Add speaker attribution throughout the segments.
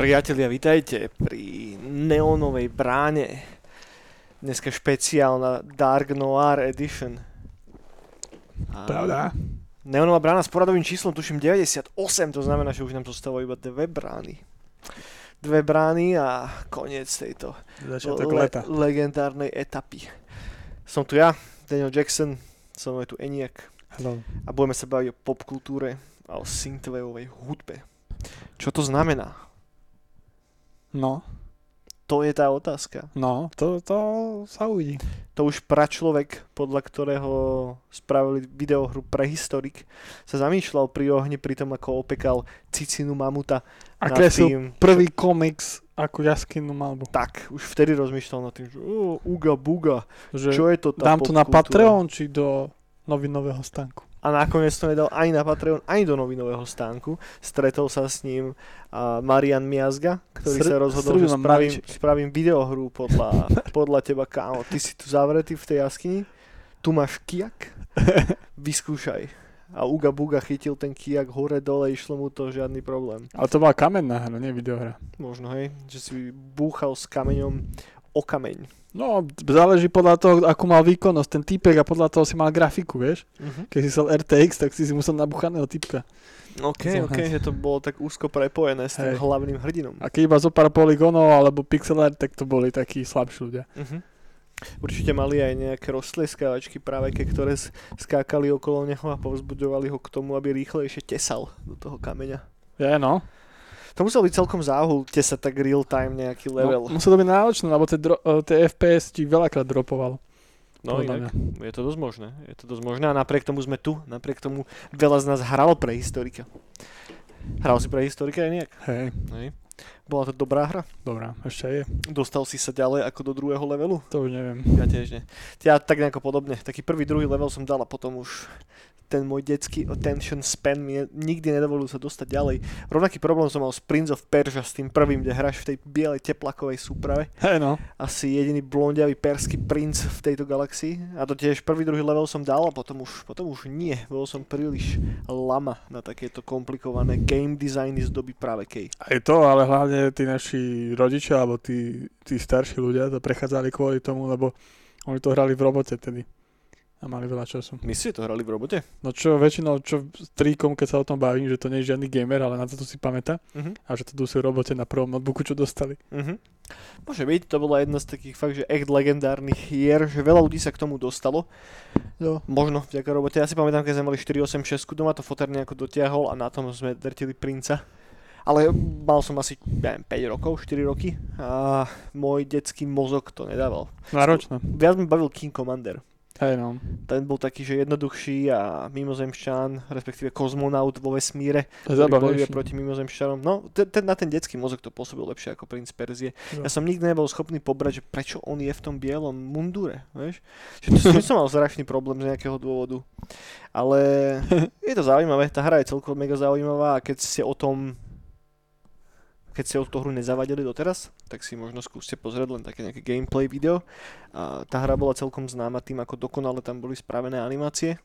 Speaker 1: Priatelia, vitajte pri neonovej bráne. Dneska špeciálna Dark Noir Edition. A
Speaker 2: Pravda?
Speaker 1: Neonová brána s poradovým číslom, tuším 98, to znamená, že už nám zostávajú iba dve brány. Dve brány a koniec tejto
Speaker 2: Začiatok
Speaker 1: le-
Speaker 2: leta.
Speaker 1: legendárnej etapy. Som tu ja, Daniel Jackson, som je tu Eniak
Speaker 2: Hello.
Speaker 1: a budeme sa baviť o popkultúre a o synthwaveovej hudbe. Čo to znamená?
Speaker 2: No,
Speaker 1: To je tá otázka.
Speaker 2: no, to, to sa uvidí.
Speaker 1: To už pračlovek, podľa ktorého spravili videohru Prehistorik, sa zamýšľal pri ohni pri tom, ako opekal cicinu mamuta.
Speaker 2: A
Speaker 1: nad
Speaker 2: kreslil
Speaker 1: tým,
Speaker 2: prvý komiks ako jaskinnú malbu.
Speaker 1: Tak, už vtedy rozmýšľal nad tým, že uga buga,
Speaker 2: Že
Speaker 1: čo je to tá
Speaker 2: dám to na? Patreon či do novinového stánku.
Speaker 1: A nakoniec to nedal ani na Patreon, ani do novinového stánku. Stretol sa s ním uh, Marian Miazga, ktorý
Speaker 2: Sr-
Speaker 1: sa rozhodol, že spravím,
Speaker 2: Mariček.
Speaker 1: spravím videohru podľa, podľa teba, kámo. Ty si tu zavretý v tej jaskyni, tu máš kijak, vyskúšaj. A Uga Buga chytil ten kijak hore dole, išlo mu to žiadny problém.
Speaker 2: Ale to bola kamenná hra, nie videohra.
Speaker 1: Možno, hej, že si búchal s kameňom o kameň.
Speaker 2: No, záleží podľa toho, akú mal výkonnosť ten typek a podľa toho si mal grafiku, vieš.
Speaker 1: Uh-huh.
Speaker 2: Keď si chcel RTX, tak si si musel nabuchaného typka.
Speaker 1: OK,
Speaker 2: Zohnať.
Speaker 1: OK, že to bolo tak úzko prepojené s tým
Speaker 2: Hej.
Speaker 1: hlavným hrdinom.
Speaker 2: A keď iba zo pár poligónov alebo pixel art, tak to boli takí slabší ľudia.
Speaker 1: Uh-huh. Určite mali aj nejaké roztlieskávačky práve, ke, ktoré skákali okolo neho a povzbudzovali ho k tomu, aby rýchlejšie tesal do toho kameňa.
Speaker 2: Je, no.
Speaker 1: To musel byť celkom záhul tesať tak real time nejaký level.
Speaker 2: No, muselo byť náročné, lebo tie, dro- eh, tie FPS ti veľakrát dropovalo.
Speaker 1: No, inak, je to dosť možné. Je to dosť možné a napriek tomu sme tu. Napriek tomu veľa z nás hralo pre historika. Hral si pre historika aj nejak?
Speaker 2: Hej,
Speaker 1: Hej. Bola to dobrá hra?
Speaker 2: dobrá, ešte je.
Speaker 1: Dostal si sa ďalej ako do druhého levelu?
Speaker 2: To už neviem.
Speaker 1: Ja tiež nie. Ja tak nejako podobne. Taký prvý, druhý level som dal a potom už ten môj detský attention span mi ne- nikdy nedovolil sa dostať ďalej. Rovnaký problém som mal s Prince of Persia s tým prvým, kde hráš v tej bielej teplakovej súprave.
Speaker 2: Hej, no.
Speaker 1: Asi jediný blondiavý perský princ v tejto galaxii. A to tiež prvý, druhý level som dal a potom už, potom už nie. Bol som príliš lama na takéto komplikované game designy z doby práve kej.
Speaker 2: Aj to, ale hlavne tí naši rodičia, alebo tí, tí starší ľudia to prechádzali kvôli tomu, lebo oni to hrali v robote tedy. A mali veľa času.
Speaker 1: My ste to hrali v robote?
Speaker 2: No čo väčšinou, čo s trikom, keď sa o tom bavím, že to nie je žiadny gamer, ale na to si pamätá.
Speaker 1: Mhm.
Speaker 2: A že to tu v robote na prvom notebooku, čo dostali.
Speaker 1: Mhm. Môže byť, to bola jedna z takých fakt, že echt legendárnych hier, že veľa ľudí sa k tomu dostalo.
Speaker 2: Jo.
Speaker 1: Možno vďaka robote. Ja si pamätám, keď sme mali 486 doma, to foter nejako dotiahol a na tom sme drtili princa. Ale mal som asi, ja neviem, 5 rokov, 4 roky a môj detský mozog to nedával.
Speaker 2: Náročné.
Speaker 1: Viac mi bavil King Commander.
Speaker 2: Hej, no.
Speaker 1: Ten bol taký, že jednoduchší a mimozemšťan, respektíve kozmonaut vo vesmíre, ktorý bojuje proti mimozemšťanom. No, ten, ten, na ten detský mozog to pôsobil lepšie ako princ Perzie.
Speaker 2: Jo.
Speaker 1: Ja som nikdy nebol schopný pobrať, že prečo on je v tom bielom mundure, vieš? Že to, som mal strašný problém z nejakého dôvodu. Ale je to zaujímavé, tá hra je celkovo mega zaujímavá a keď ste o tom keď ste o tú hru nezavadili doteraz, tak si možno skúste pozrieť len také nejaké gameplay video. A tá hra bola celkom známa tým, ako dokonale tam boli spravené animácie.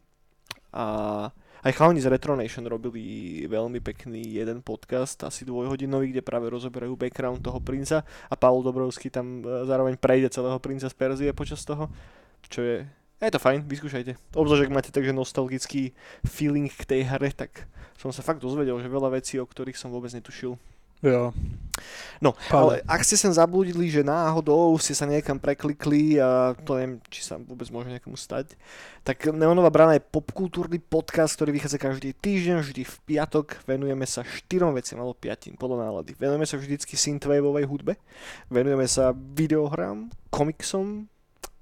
Speaker 1: A aj chalani z Retronation robili veľmi pekný jeden podcast, asi dvojhodinový, kde práve rozoberajú background toho princa a Pavel Dobrovský tam e, zároveň prejde celého princa z Perzie počas toho, čo je... Je to fajn, vyskúšajte. Obzvlášť, ak máte takže nostalgický feeling k tej hre, tak som sa fakt dozvedel, že veľa vecí, o ktorých som vôbec netušil.
Speaker 2: Jo.
Speaker 1: No, ale ak ste sem zablúdili, že náhodou ste sa niekam preklikli a to neviem, či sa vôbec môže niekomu stať, tak Neonová brana je popkultúrny podcast, ktorý vychádza každý týždeň, vždy v piatok. Venujeme sa štyrom veciam, alebo piatim, podľa nálady. Venujeme sa vždycky synthwaveovej hudbe, venujeme sa videohrám, komiksom,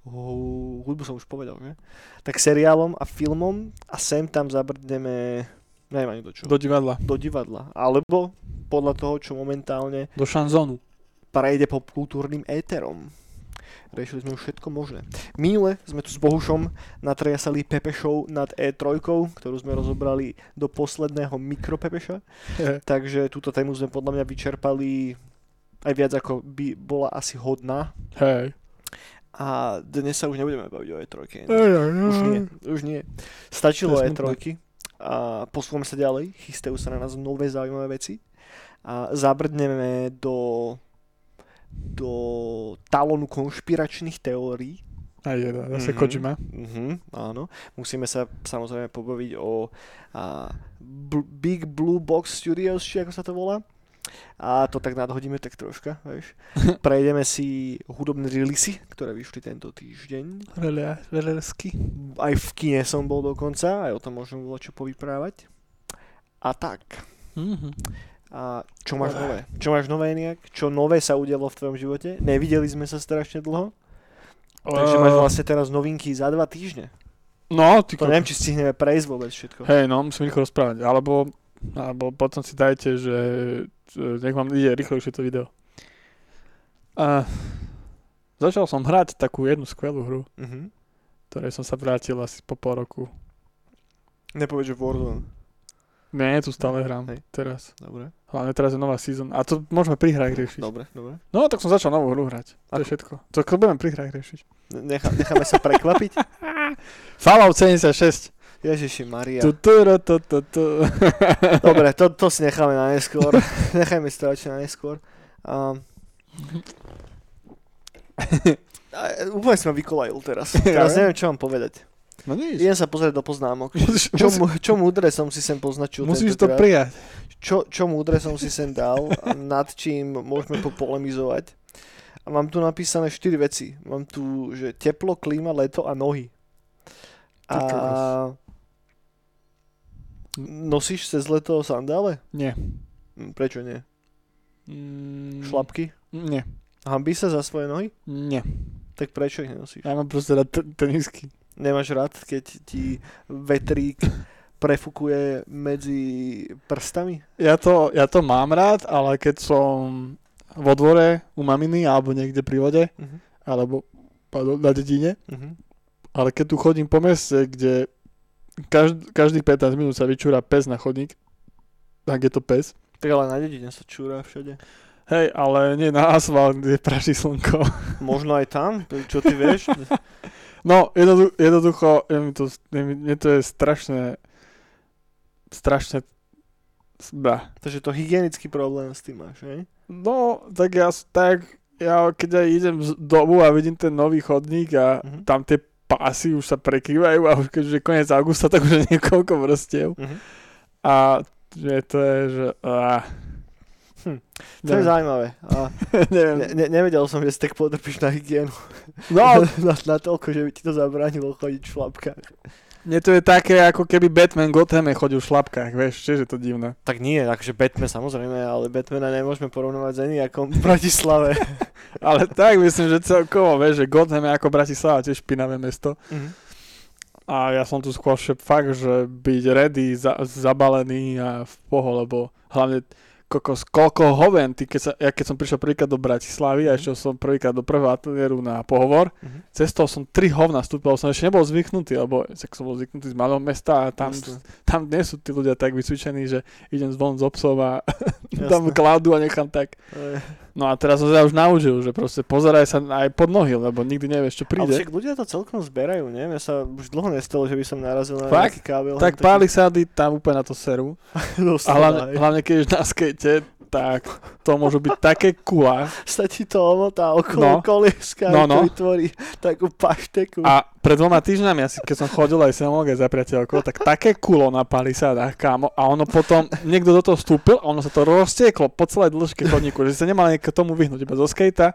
Speaker 1: hu- hudbu som už povedal, že? Tak seriálom a filmom a sem tam zabrdneme, neviem ani do čo,
Speaker 2: Do divadla.
Speaker 1: do divadla. Alebo podľa toho, čo momentálne
Speaker 2: Do šanzónu.
Speaker 1: prejde popkultúrnym éterom. Riešili sme už všetko možné. Minule sme tu s Bohušom natriasali Pepe Show nad E3, ktorú sme rozobrali do posledného mikropepeša. Takže túto tému sme podľa mňa vyčerpali aj viac ako by bola asi hodná.
Speaker 2: Hej.
Speaker 1: A dnes sa už nebudeme baviť o E3.
Speaker 2: Hej, hej,
Speaker 1: Už nie, už nie. Stačilo
Speaker 2: To je
Speaker 1: E3 a posúvame sa ďalej. Chystajú sa na nás nové zaujímavé veci. A zabrdneme do do talónu konšpiračných teórií.
Speaker 2: Aj jedna, zase
Speaker 1: Mhm.
Speaker 2: Kojima.
Speaker 1: Mhm, áno. Musíme sa samozrejme pobaviť o a, Bl- Big Blue Box Studios, či ako sa to volá. A to tak nadhodíme tak troška, vieš. Prejdeme si hudobné releasy, ktoré vyšli tento týždeň.
Speaker 2: Relia, Relesky.
Speaker 1: Aj v kine som bol dokonca, aj o tom môžem bolo čo povyprávať. A tak.
Speaker 2: Mhm.
Speaker 1: A čo máš nové? Čo máš nové nejak? Čo nové sa udialo v tvojom živote? Nevideli sme sa strašne dlho. Takže máš vlastne teraz novinky za dva týždne.
Speaker 2: No, ty
Speaker 1: To neviem, či stihneme prejsť vôbec všetko.
Speaker 2: Hej, no, musím rýchlo rozprávať. Alebo, alebo potom si dajte, že nech vám ide rýchlejšie to video. A začal som hrať takú jednu skvelú hru,
Speaker 1: Mhm.
Speaker 2: ktorej som sa vrátil asi po pol roku.
Speaker 1: Nepovedz, že Warzone.
Speaker 2: Nie, tu stále hrám.
Speaker 1: Hej.
Speaker 2: Teraz.
Speaker 1: Dobre,
Speaker 2: Hlavne teraz je nová season. A to môžeme pri hrách riešiť.
Speaker 1: dobre, dobre.
Speaker 2: No, tak som začal novú hru hrať. To je všetko. To to budeme pri hrách riešiť.
Speaker 1: Nechá, necháme sa prekvapiť.
Speaker 2: Fallout 76.
Speaker 1: Ježiši Maria.
Speaker 2: Tu, tu, tu, tu, tu.
Speaker 1: Dobre, to, to si necháme na neskôr. Nechajme si to radšej na neskôr. Um, úplne si ma vykolajil teraz. Teraz neviem, čo mám povedať.
Speaker 2: No nič.
Speaker 1: Idem sa pozrieť do poznámok. Čo, mu, čo múdre som si sem poznačil
Speaker 2: musíš to
Speaker 1: tentokrát.
Speaker 2: prijať.
Speaker 1: čo, čo múdre som si sem dal, nad čím môžeme popolemizovať. A mám tu napísané 4 veci. Mám tu, že teplo, klíma, leto a nohy. A nosíš cez leto sandále?
Speaker 2: Nie.
Speaker 1: Hm, Prečo nie?
Speaker 2: Mm,
Speaker 1: Šlapky?
Speaker 2: Nie.
Speaker 1: Hambí sa za svoje nohy?
Speaker 2: Nie.
Speaker 1: Tak prečo ich nenosíš?
Speaker 2: Ja mám proste rád tenisky.
Speaker 1: Nemáš rád, keď ti vetrík prefukuje medzi prstami?
Speaker 2: Ja to, ja to mám rád, ale keď som vo dvore u maminy alebo niekde pri vode,
Speaker 1: Uh-huh.
Speaker 2: alebo pardon, na dedine,
Speaker 1: Uh-huh.
Speaker 2: ale keď tu chodím po meste, kde každý, každých 15 minút sa vyčúra pes na chodník, tak je to pes.
Speaker 1: Tak ale na dedine sa čúra všade.
Speaker 2: Hej, ale nie na asfalt, kde praší slnko.
Speaker 1: Možno aj tam, čo ty vieš?
Speaker 2: No, jednodu, jednoducho, je mi to, je mi, mne to je strašné, strašne, bá.
Speaker 1: Takže to hygienický problém s tým máš, hej?
Speaker 2: No, tak ja, tak ja keď aj idem z domu a vidím ten nový chodník a
Speaker 1: Mhm.
Speaker 2: tam tie pásy už sa prekrývajú a už keď už je koniec augusta, tak už je niekoľko vrstiev.
Speaker 1: Uh-huh.
Speaker 2: A že to je, že... Á,
Speaker 1: Hm, To je zaujímavé. A
Speaker 2: neviem.
Speaker 1: ne, ne, nevedel som, že si tak podrpíš na hygienu.
Speaker 2: No,
Speaker 1: na, na toľko, že by ti to zabránilo chodiť v šlapkách.
Speaker 2: mne to je také, ako keby Batman Gotham chodil v šlapkách, vieš, čiže je to divné.
Speaker 1: Tak nie, takže Batman samozrejme, ale Batmana nemôžeme porovnovať s nejakom v Bratislave.
Speaker 2: Ale tak myslím, že celkovo, vieš, že Gotham je ako Bratislava, tiež špinavé mesto.
Speaker 1: Mhm.
Speaker 2: A ja som tu skôr fakt, že byť ready, za, zabalený a v poho, lebo hlavne kokos, koľko hoven, ty, keď sa, ja keď som prišiel prvýkrát do Bratislavy a išiel som prvýkrát do prvého ateliéru na pohovor,
Speaker 1: Mhm.
Speaker 2: cez toho som tri hovna stúpil, som ešte nebol zvyknutý, lebo tak som bol zvyknutý z malého mesta a tam, tam nie sú tí ľudia tak vycvičení, že idem zvon z obsov a tam kládu a nechám tak.
Speaker 1: Ej.
Speaker 2: No a teraz som sa už naučil, že proste pozeraj sa aj pod nohy, lebo nikdy nevieš, čo
Speaker 1: Ale
Speaker 2: príde.
Speaker 1: však ľudia to celkom zberajú, nie? Mne sa už dlho nestalo, že by som narazil na
Speaker 2: Fakt?
Speaker 1: nejaký kábel.
Speaker 2: Tak pálisády tam úplne na to serú. A hlavne, hlavne keď na skate, tak to môžu byť také kula.
Speaker 1: sa ti to omotá okolo
Speaker 2: No.
Speaker 1: kolieska,
Speaker 2: No,
Speaker 1: no, vytvorí takú pašteku.
Speaker 2: A pred dvoma týždňami asi, keď som chodil aj sem za priateľkou, tak také kulo na palisádach, kámo. A ono potom, niekto do toho vstúpil a ono sa to roztieklo po celej dĺžke chodníku, že sa nemal niekto tomu vyhnúť, iba zo skejta,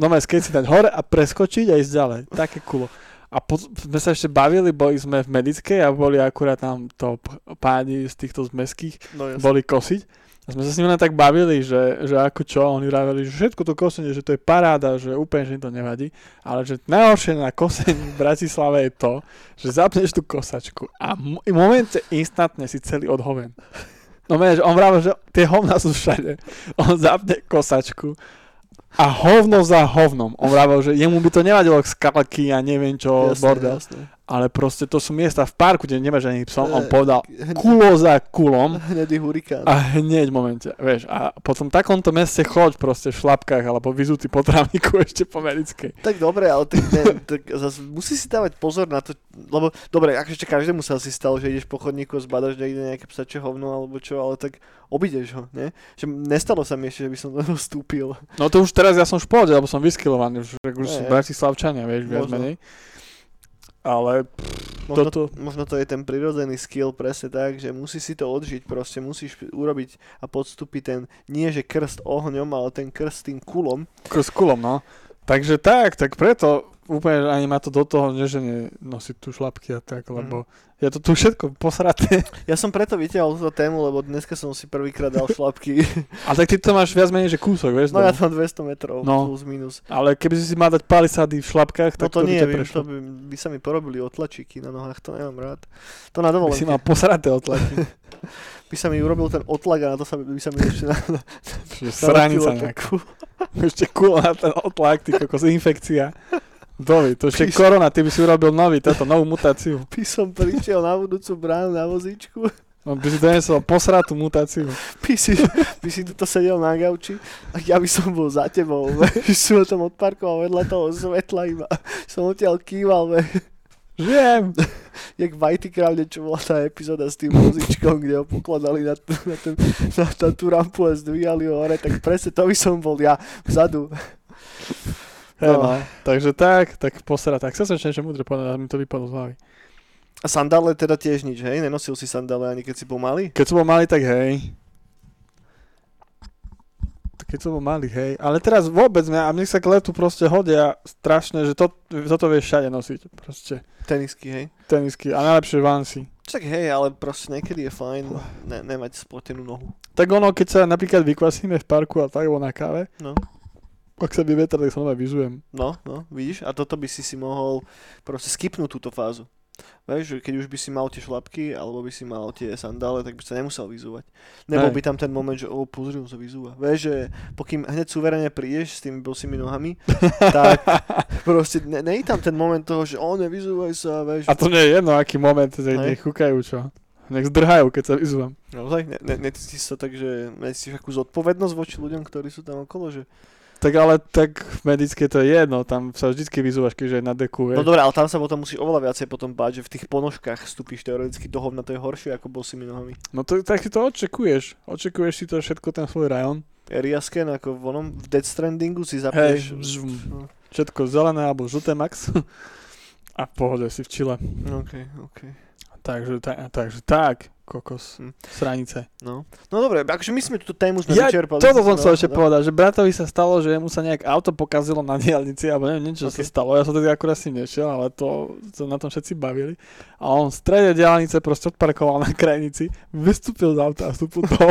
Speaker 2: no skate si dať hore a preskočiť a ísť ďalej. Také kulo. A po, sme sa ešte bavili, boli sme v medickej a boli akurát tam to páni z týchto zmeských,
Speaker 1: no, jasne.
Speaker 2: boli kosiť. A sme sa s nimi len tak bavili, že, že ako čo, oni vraveli, že všetko to kosenie, že to je paráda, že úplne, že im to nevadí, ale že najhoršie na kosení v Bratislave je to, že zapneš tú kosačku a m- v momente instantne si celý odhoven. No vieš, on vravel, že tie hovna sú všade. On zapne kosačku a hovno za hovnom. On vravel, že jemu by to nevadilo skalky a neviem čo,
Speaker 1: Jasné,
Speaker 2: bordel.
Speaker 1: jasné.
Speaker 2: Ale proste to sú miesta v parku, kde nemáš ani psom. On
Speaker 1: Eh,
Speaker 2: povedal
Speaker 1: hneď-
Speaker 2: kulo za kulom
Speaker 1: Hnedý hurikán.
Speaker 2: a hneď v momente, vieš. A po tom takomto meste choď proste v šlapkách alebo vyzutý po trávniku ešte po americkej.
Speaker 1: Tak dobre, ale tak, ne, tak zase musí si dávať pozor na to, lebo dobre, akože každému sa asi stalo, že ideš po chodníku a zbadaš niekde nejaké psačie hovno alebo čo, ale tak obídeš ho, ne? Že nestalo sa mi ešte, že by som do toho vstúpil.
Speaker 2: No to už teraz ja som v pohode, lebo som vyskilovaný, už, už
Speaker 1: Je, je.
Speaker 2: Bratislavčania, vieš, viac
Speaker 1: Možno.
Speaker 2: menej. Ale
Speaker 1: Možno,
Speaker 2: toto,
Speaker 1: možno to je ten prirodzený skill presne tak, že musíš si to odžiť, proste musíš urobiť a podstúpiť ten, nie že krst ohňom, ale ten krst tým kulom.
Speaker 2: s kulom, no. Takže tak, tak preto úplne ani ma to do toho neženie nosiť tu šlapky a tak, lebo je to tu všetko posraté.
Speaker 1: Ja som preto vyťahol túto tému, lebo dneska som si prvýkrát dal šlapky.
Speaker 2: Ale tak ty to máš viac menej, že kúsok, vieš?
Speaker 1: No
Speaker 2: doma.
Speaker 1: ja to mám 200 metrov,
Speaker 2: No.
Speaker 1: plus minus.
Speaker 2: Ale keby si si mal dať palisády v šlapkách,
Speaker 1: No
Speaker 2: tak
Speaker 1: to, nie,
Speaker 2: by
Speaker 1: to by, by sa mi porobili otlačíky na nohách, to nemám rád. To na
Speaker 2: By si
Speaker 1: dovolenke.
Speaker 2: mal posraté otlaky.
Speaker 1: By sa mi urobil ten otlak a na to sa, by sa mi ešte na, na,
Speaker 2: Čiže Sranica
Speaker 1: nalepilo
Speaker 2: nejaká.
Speaker 1: takú-
Speaker 2: Ešte kul na ten otlak, ty kokos, infekcia. Dovi, to ešte korona, ty by si urobil nový, táto novú mutáciu.
Speaker 1: by som prišiel na budúcu bránu na vozíčku,
Speaker 2: No, by si donesol posratú mutáciu.
Speaker 1: by si, by si tuto sedel na gauči a ja by som bol za tebou, že som tam odparkoval vedľa toho svetla iba. Som odtiaľ kýval, ve.
Speaker 2: Žijem.
Speaker 1: jak Vajty kráľne, čo bola tá epizóda s tým vozičkom, kde ho pokladali na, t- na, ten, na, na tú rampu a zdvíjali ho hore, tak presne to by som bol ja vzadu.
Speaker 2: Hej,
Speaker 1: No.
Speaker 2: no. Takže tak, tak posratá. Chcel som ešte niečo múdre povedať, ale mi to vypadlo z hlavy.
Speaker 1: A sandále teda tiež nič, hej? Nenosil si sandále ani keď si bol malý?
Speaker 2: Keď som bol malý, tak hej. Tak Keď som bol malý, hej. Ale teraz vôbec mňa, a mne sa k letu proste hodia strašne, že to, toto vieš všade nosiť. Proste
Speaker 1: Tenisky, hej?
Speaker 2: tenisky a najlepšie vansy.
Speaker 1: Tak hej, ale proste niekedy je fajn ne, nemať splotenú nohu.
Speaker 2: Tak ono, keď sa napríklad vykvasíme v parku a tak, alebo na káve,
Speaker 1: No,
Speaker 2: ak sa vyvetra, tak sa nové vyzujem.
Speaker 1: no, no, vidíš? A toto by si si mohol proste skipnúť túto fázu. Vieš, že keď už by si mal tie šlapky, alebo by si mal tie sandále, tak by sa nemusel vyzúvať. Nebol by tam ten moment, že o, pozri, sa vyzúva. Vieš, že pokým hneď suverene prídeš s tými bosými nohami, tak proste ne, je tam ten moment toho, že o, nevyzúvaj sa, vieš.
Speaker 2: A to nie je jedno, aký moment, že nech kúkajú, čo. Nech zdrhajú, keď sa vyzúvam.
Speaker 1: Naozaj, ne, ne, necítiš sa tak, že necítiš akú zodpovednosť voči ľuďom, ktorí sú tam okolo, že...
Speaker 2: Tak ale tak medické to je jedno, tam sa vždycky vyzúvaš, keďže je na deku,
Speaker 1: No
Speaker 2: vieš.
Speaker 1: dobre, ale tam sa potom musíš oveľa viacej potom báť, že v tých ponožkách vstúpiš teoreticky do hovna, to je horšie ako bosými nohami.
Speaker 2: No to, tak si to očekuješ. Očekuješ si to všetko, ten svoj rajón.
Speaker 1: Area scan, ako v onom, v Death Strandingu si zapneš...
Speaker 2: žvum.
Speaker 1: no,
Speaker 2: všetko zelené alebo žlté max. A v pohode si v Čile.
Speaker 1: OK, OK.
Speaker 2: Takže, ta, takže tak, kokos.
Speaker 1: Hm.
Speaker 2: Sranice.
Speaker 1: No. no dobre, akože my sme túto tému sme
Speaker 2: Ja,
Speaker 1: vyčerpali.
Speaker 2: toto som chcel ešte povedať, že bratovi sa stalo, že mu sa nejak auto pokazilo na diálnici, alebo neviem, niečo
Speaker 1: Ok.
Speaker 2: sa stalo. Ja som tedy akurát si nešiel, ale to, to na tom všetci bavili. A on v strede diálnice proste odparkoval na krajnici, vystúpil z auta a vstúpil do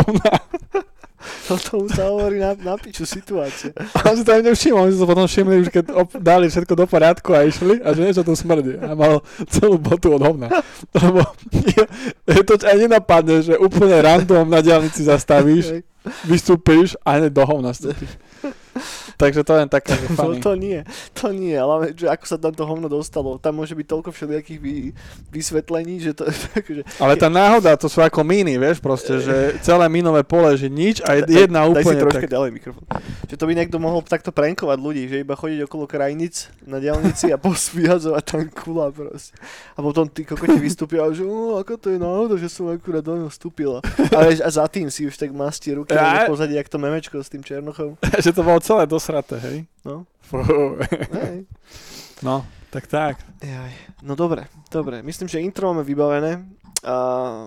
Speaker 1: To tomu sa hovorí na, na piču situácie.
Speaker 2: A on si to aj nevšimol, oni si to potom všimli, už keď op- dali všetko do poriadku a išli a že niečo tu smrdí. A mal celú botu od hovna. Lebo je, je to aj nenapadne, že úplne random na diálnici zastavíš, vystúpiš a hneď do hovna vstúpiš. Takže to len také, že
Speaker 1: No
Speaker 2: funny.
Speaker 1: to nie, to nie, ale že ako sa tam to hovno dostalo, tam môže byť toľko všelijakých vy, vysvetlení, že to akože,
Speaker 2: Ale tá náhoda, to sú ako míny, vieš, proste, že celé mínové pole, že nič a
Speaker 1: Daj-
Speaker 2: jedna
Speaker 1: daj si
Speaker 2: úplne
Speaker 1: troška
Speaker 2: tak.
Speaker 1: ďalej mikrofón. Že to by niekto mohol takto prankovať ľudí, že iba chodiť okolo krajnic na diálnici a pospiazovať tam kula proste. A potom tí kokoti vystúpia a že "Ó, ako to je náhoda, že som akurát do neho vstúpila. A, vieš, a za tým si už tak mastí ruky
Speaker 2: Ja-
Speaker 1: pozadí, jak to memečko s tým Černochom.
Speaker 2: že to bolo celé dosraté, hej.
Speaker 1: No. Hej.
Speaker 2: No, tak tak.
Speaker 1: Jaj. No dobre, dobre. Myslím, že intro máme vybavené. A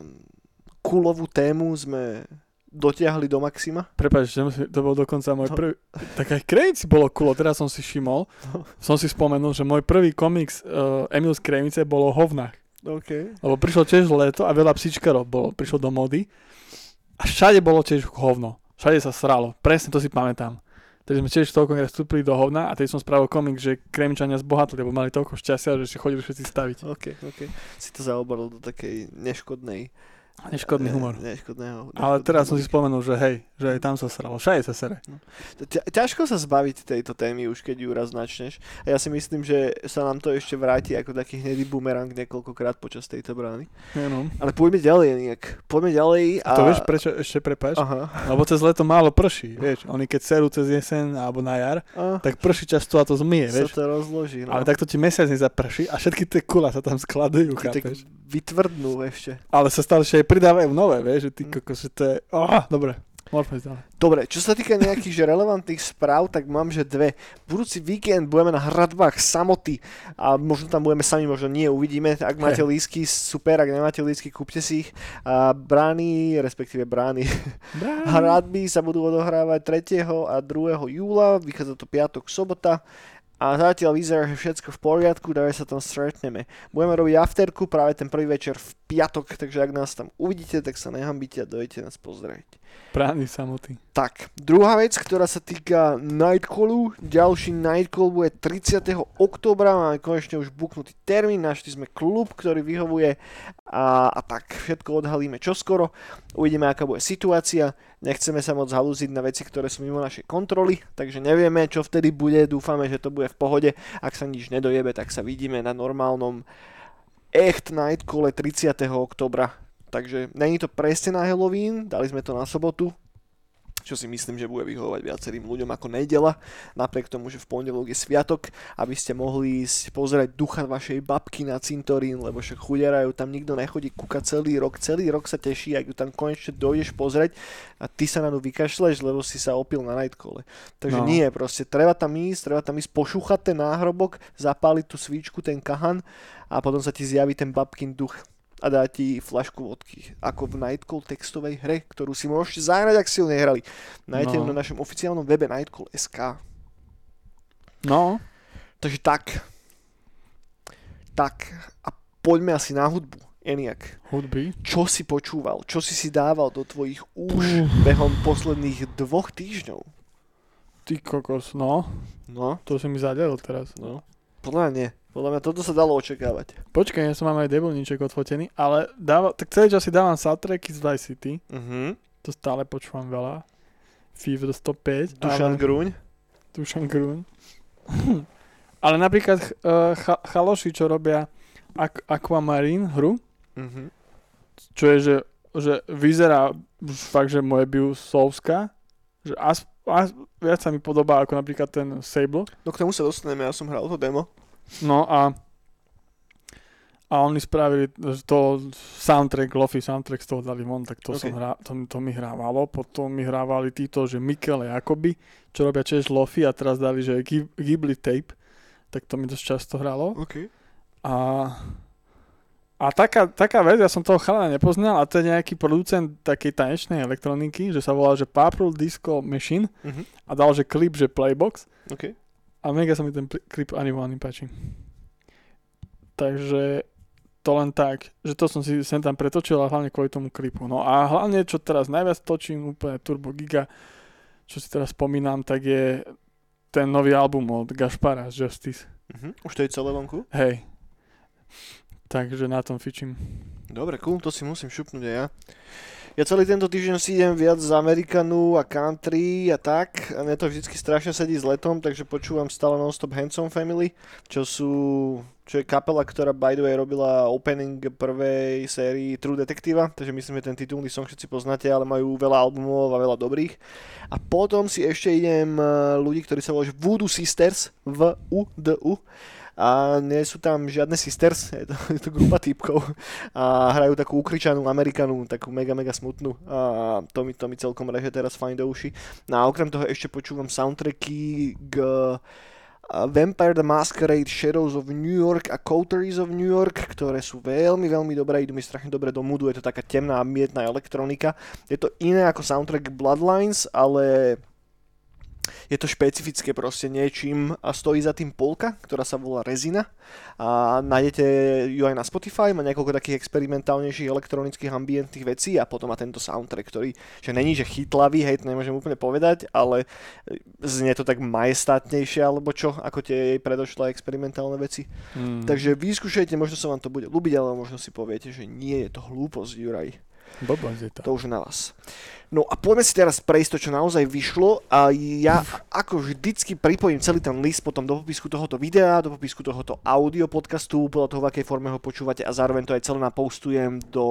Speaker 1: kulovú tému sme dotiahli do maxima.
Speaker 2: Prepač, to bol dokonca môj
Speaker 1: No.
Speaker 2: prvý... Tak aj Krejnici bolo kulo, teraz som si všimol.
Speaker 1: No.
Speaker 2: Som si spomenul, že môj prvý komiks uh, Emil z Krejnice bolo o hovnách. Lebo prišlo tiež leto a veľa psíčkarov bolo, prišlo do mody. A všade bolo tiež hovno. Všade sa sralo. Presne to si pamätám. Takže sme tiež toľko vstúpili do hovna a teď som spravil komik, že Kremčania zbohatli, lebo mali toľko šťastia, že si chodili všetci staviť.
Speaker 1: OK, OK. Si to zaobalil do takej neškodnej
Speaker 2: Neškodný humor.
Speaker 1: Ne, neškodného,
Speaker 2: Ale
Speaker 1: neškodného
Speaker 2: teraz som si spomenul, že hej, že aj tam sa sralo. Všade sa sere.
Speaker 1: Ťa- Ťažko sa zbaviť tejto témy už keď ju raz načneš. A ja si myslím, že sa nám to ešte vráti ako taký hnedý bumerang niekoľkokrát počas tejto brány.
Speaker 2: Je, no.
Speaker 1: Ale poďme ďalej nejak. Poďme ďalej a...
Speaker 2: To vieš prečo ešte prepáč?
Speaker 1: Aha.
Speaker 2: Lebo cez leto málo prší, vieš. Oni keď serú cez jeseň alebo na jar,
Speaker 1: A,
Speaker 2: tak prší často a to zmije,
Speaker 1: sa
Speaker 2: vieš.
Speaker 1: to rozloží. No.
Speaker 2: Ale takto ti mesiac nezaprší a všetky tie kula sa tam skladujú, chápeš?
Speaker 1: vytvrdnú ešte.
Speaker 2: Ale sa stále pridávajú nové, vieš, že ty
Speaker 1: Mm.
Speaker 2: kokos, že to je... Oh, dobre, môžeme ísť ďalej.
Speaker 1: Dobre, čo sa týka nejakých že relevantných správ, tak mám, že dve. Budúci víkend budeme na hradbách samoty a možno tam budeme sami, možno nie, uvidíme. Ak máte lísky, super, ak nemáte lísky, kúpte si ich. A brány, respektíve brány, hradby sa budú odohrávať 3. a 2. júla, vychádza to piatok, sobota. A zatiaľ vyzerá, že všetko v poriadku, dáve sa tam stretneme. Budeme robiť afterku práve ten prvý večer v piatok, takže ak nás tam uvidíte, tak sa nehambite a dojete nás pozrieť.
Speaker 2: Prány samoty.
Speaker 1: Tak, druhá vec, ktorá sa týka Nightcallu. Ďalší Nightcall bude 30. oktobra, máme konečne už buknutý termín, našli sme klub, ktorý vyhovuje a, a tak všetko odhalíme čoskoro. Uvidíme, aká bude situácia. Nechceme sa moc halúziť na veci, ktoré sú mimo našej kontroly, takže nevieme, čo vtedy bude. Dúfame, že to bude v pohode. Ak sa nič nedojebe, tak sa vidíme na normálnom Echt Nightcalle 30. oktobra. Takže není to presne na Halloween, dali sme to na sobotu, čo si myslím, že bude vyhovovať viacerým ľuďom ako nedela, napriek tomu, že v pondelok je sviatok, aby ste mohli ísť pozerať ducha vašej babky na cintorín, lebo však chuderajú, tam nikto nechodí kúkať celý rok, celý rok sa teší, ak ju tam konečne dojdeš pozrieť a ty sa na ňu vykašleš, lebo si sa opil na nightcole. Takže
Speaker 2: No.
Speaker 1: nie, proste treba tam ísť, treba tam ísť pošúchať ten náhrobok, zapáliť tú svíčku, ten kahan a potom sa ti zjaví ten babkin duch a dá ti flašku vodky. Ako v Nightcall textovej hre, ktorú si môžete zahrať, ak si ju nehrali. Nájdete ju
Speaker 2: No.
Speaker 1: na našom oficiálnom webe Nightcall.sk.
Speaker 2: No,
Speaker 1: Takže tak. Tak. A poďme asi na hudbu. Eniak,
Speaker 2: hudby.
Speaker 1: čo si počúval? Čo si si dával do tvojich úš behom posledných dvoch týždňov?
Speaker 2: Ty kokos, no.
Speaker 1: No,
Speaker 2: To si mi zadelil teraz.
Speaker 1: no. Podľa mňa nie. Podľa mňa toto sa dalo očakávať.
Speaker 2: Počkaj, ja som mám aj debilníček odfotený, ale dáva, tak celý čas si dávam soundtracky z Vice City.
Speaker 1: Mhm.
Speaker 2: To stále počúvam veľa. Fever 105.
Speaker 1: Dušan
Speaker 2: ale...
Speaker 1: Gruň.
Speaker 2: Dušan Grun. ale napríklad uh, cha- chaloši, čo robia Aqu- Aquamarine hru,
Speaker 1: Mhm.
Speaker 2: čo je, že, že vyzerá fakt, že moje biusovská, že as, as, viac sa mi podobá ako napríklad ten Sable.
Speaker 1: No k tomu sa dostaneme, ja som hral to demo.
Speaker 2: No a a oni spravili to soundtrack, Lofi soundtrack z toho dali von, tak to,
Speaker 1: Ok.
Speaker 2: som hrá, to, to mi hrávalo. Potom mi hrávali títo, že Mikele Jakoby, čo robia tiež Lofi a teraz dali, že Ghib- Ghibli tape, tak to mi dosť často hralo.
Speaker 1: OK.
Speaker 2: A, a taká, taká vec, ja som toho chalana nepoznal a to je nejaký producent takej tanečnej elektroniky, že sa volá, že Purple Disco Machine
Speaker 1: Mhm.
Speaker 2: a dal, že klip, že Playbox
Speaker 1: OK.
Speaker 2: A mega sa mi ten klip animovaný páči. Takže to len tak, že to som si sem tam pretočil a hlavne kvôli tomu klipu. No a hlavne, čo teraz najviac točím, úplne Turbo Giga, čo si teraz spomínam, tak je ten nový album od Gašpara z Justice.
Speaker 1: Mhm. Už to je celé vonku?
Speaker 2: Hej. Takže na tom fičím.
Speaker 1: Dobre, cool, to si musím šupnúť aj ja. Ja celý tento týždeň si idem viac z Amerikanu a country a tak. A mne to vždycky strašne sedí s letom, takže počúvam stále non-stop Handsome Family, čo sú, čo je kapela, ktorá by the way robila opening prvej sérii True Detectiva, takže myslím, že ten titulný song všetci poznáte, ale majú veľa albumov a veľa dobrých. A potom si ešte idem eh, ľudí, ktorí sa volajú Voodoo Sisters, v u d u a nie sú tam žiadne sisters, je to, je to grupa typkov a hrajú takú ukričanú Amerikanu, takú mega mega smutnú a to mi, to mi celkom reže teraz fajn do uši. No a okrem toho ešte počúvam soundtracky k Vampire the Masquerade, Shadows of New York a Coteries of New York, ktoré sú veľmi, veľmi dobré, idú mi strašne dobre do moodu, je to taká temná, mietná elektronika. Je to iné ako soundtrack Bloodlines, ale je to špecifické proste niečím a stojí za tým polka, ktorá sa volá Rezina a nájdete ju aj na Spotify, má niekoľko takých experimentálnejších elektronických ambientných vecí a potom má tento soundtrack, ktorý, že není že chytlavý, hej, to nemôžem úplne povedať, ale znie to tak majestátnejšie alebo čo, ako tie jej predošlé experimentálne veci.
Speaker 2: Mm.
Speaker 1: Takže vyskúšajte, možno sa vám to bude ľúbiť, ale možno si poviete, že nie je to hlúposť, Juraj.
Speaker 2: Blbosť je to.
Speaker 1: To už na vás. No a poďme si teraz prejsť to, čo naozaj vyšlo a ja ako vždycky pripojím celý ten list potom do popisku tohoto videa, do popisku tohoto audio podcastu, podľa toho, v akej forme ho počúvate a zároveň to aj celé napostujem do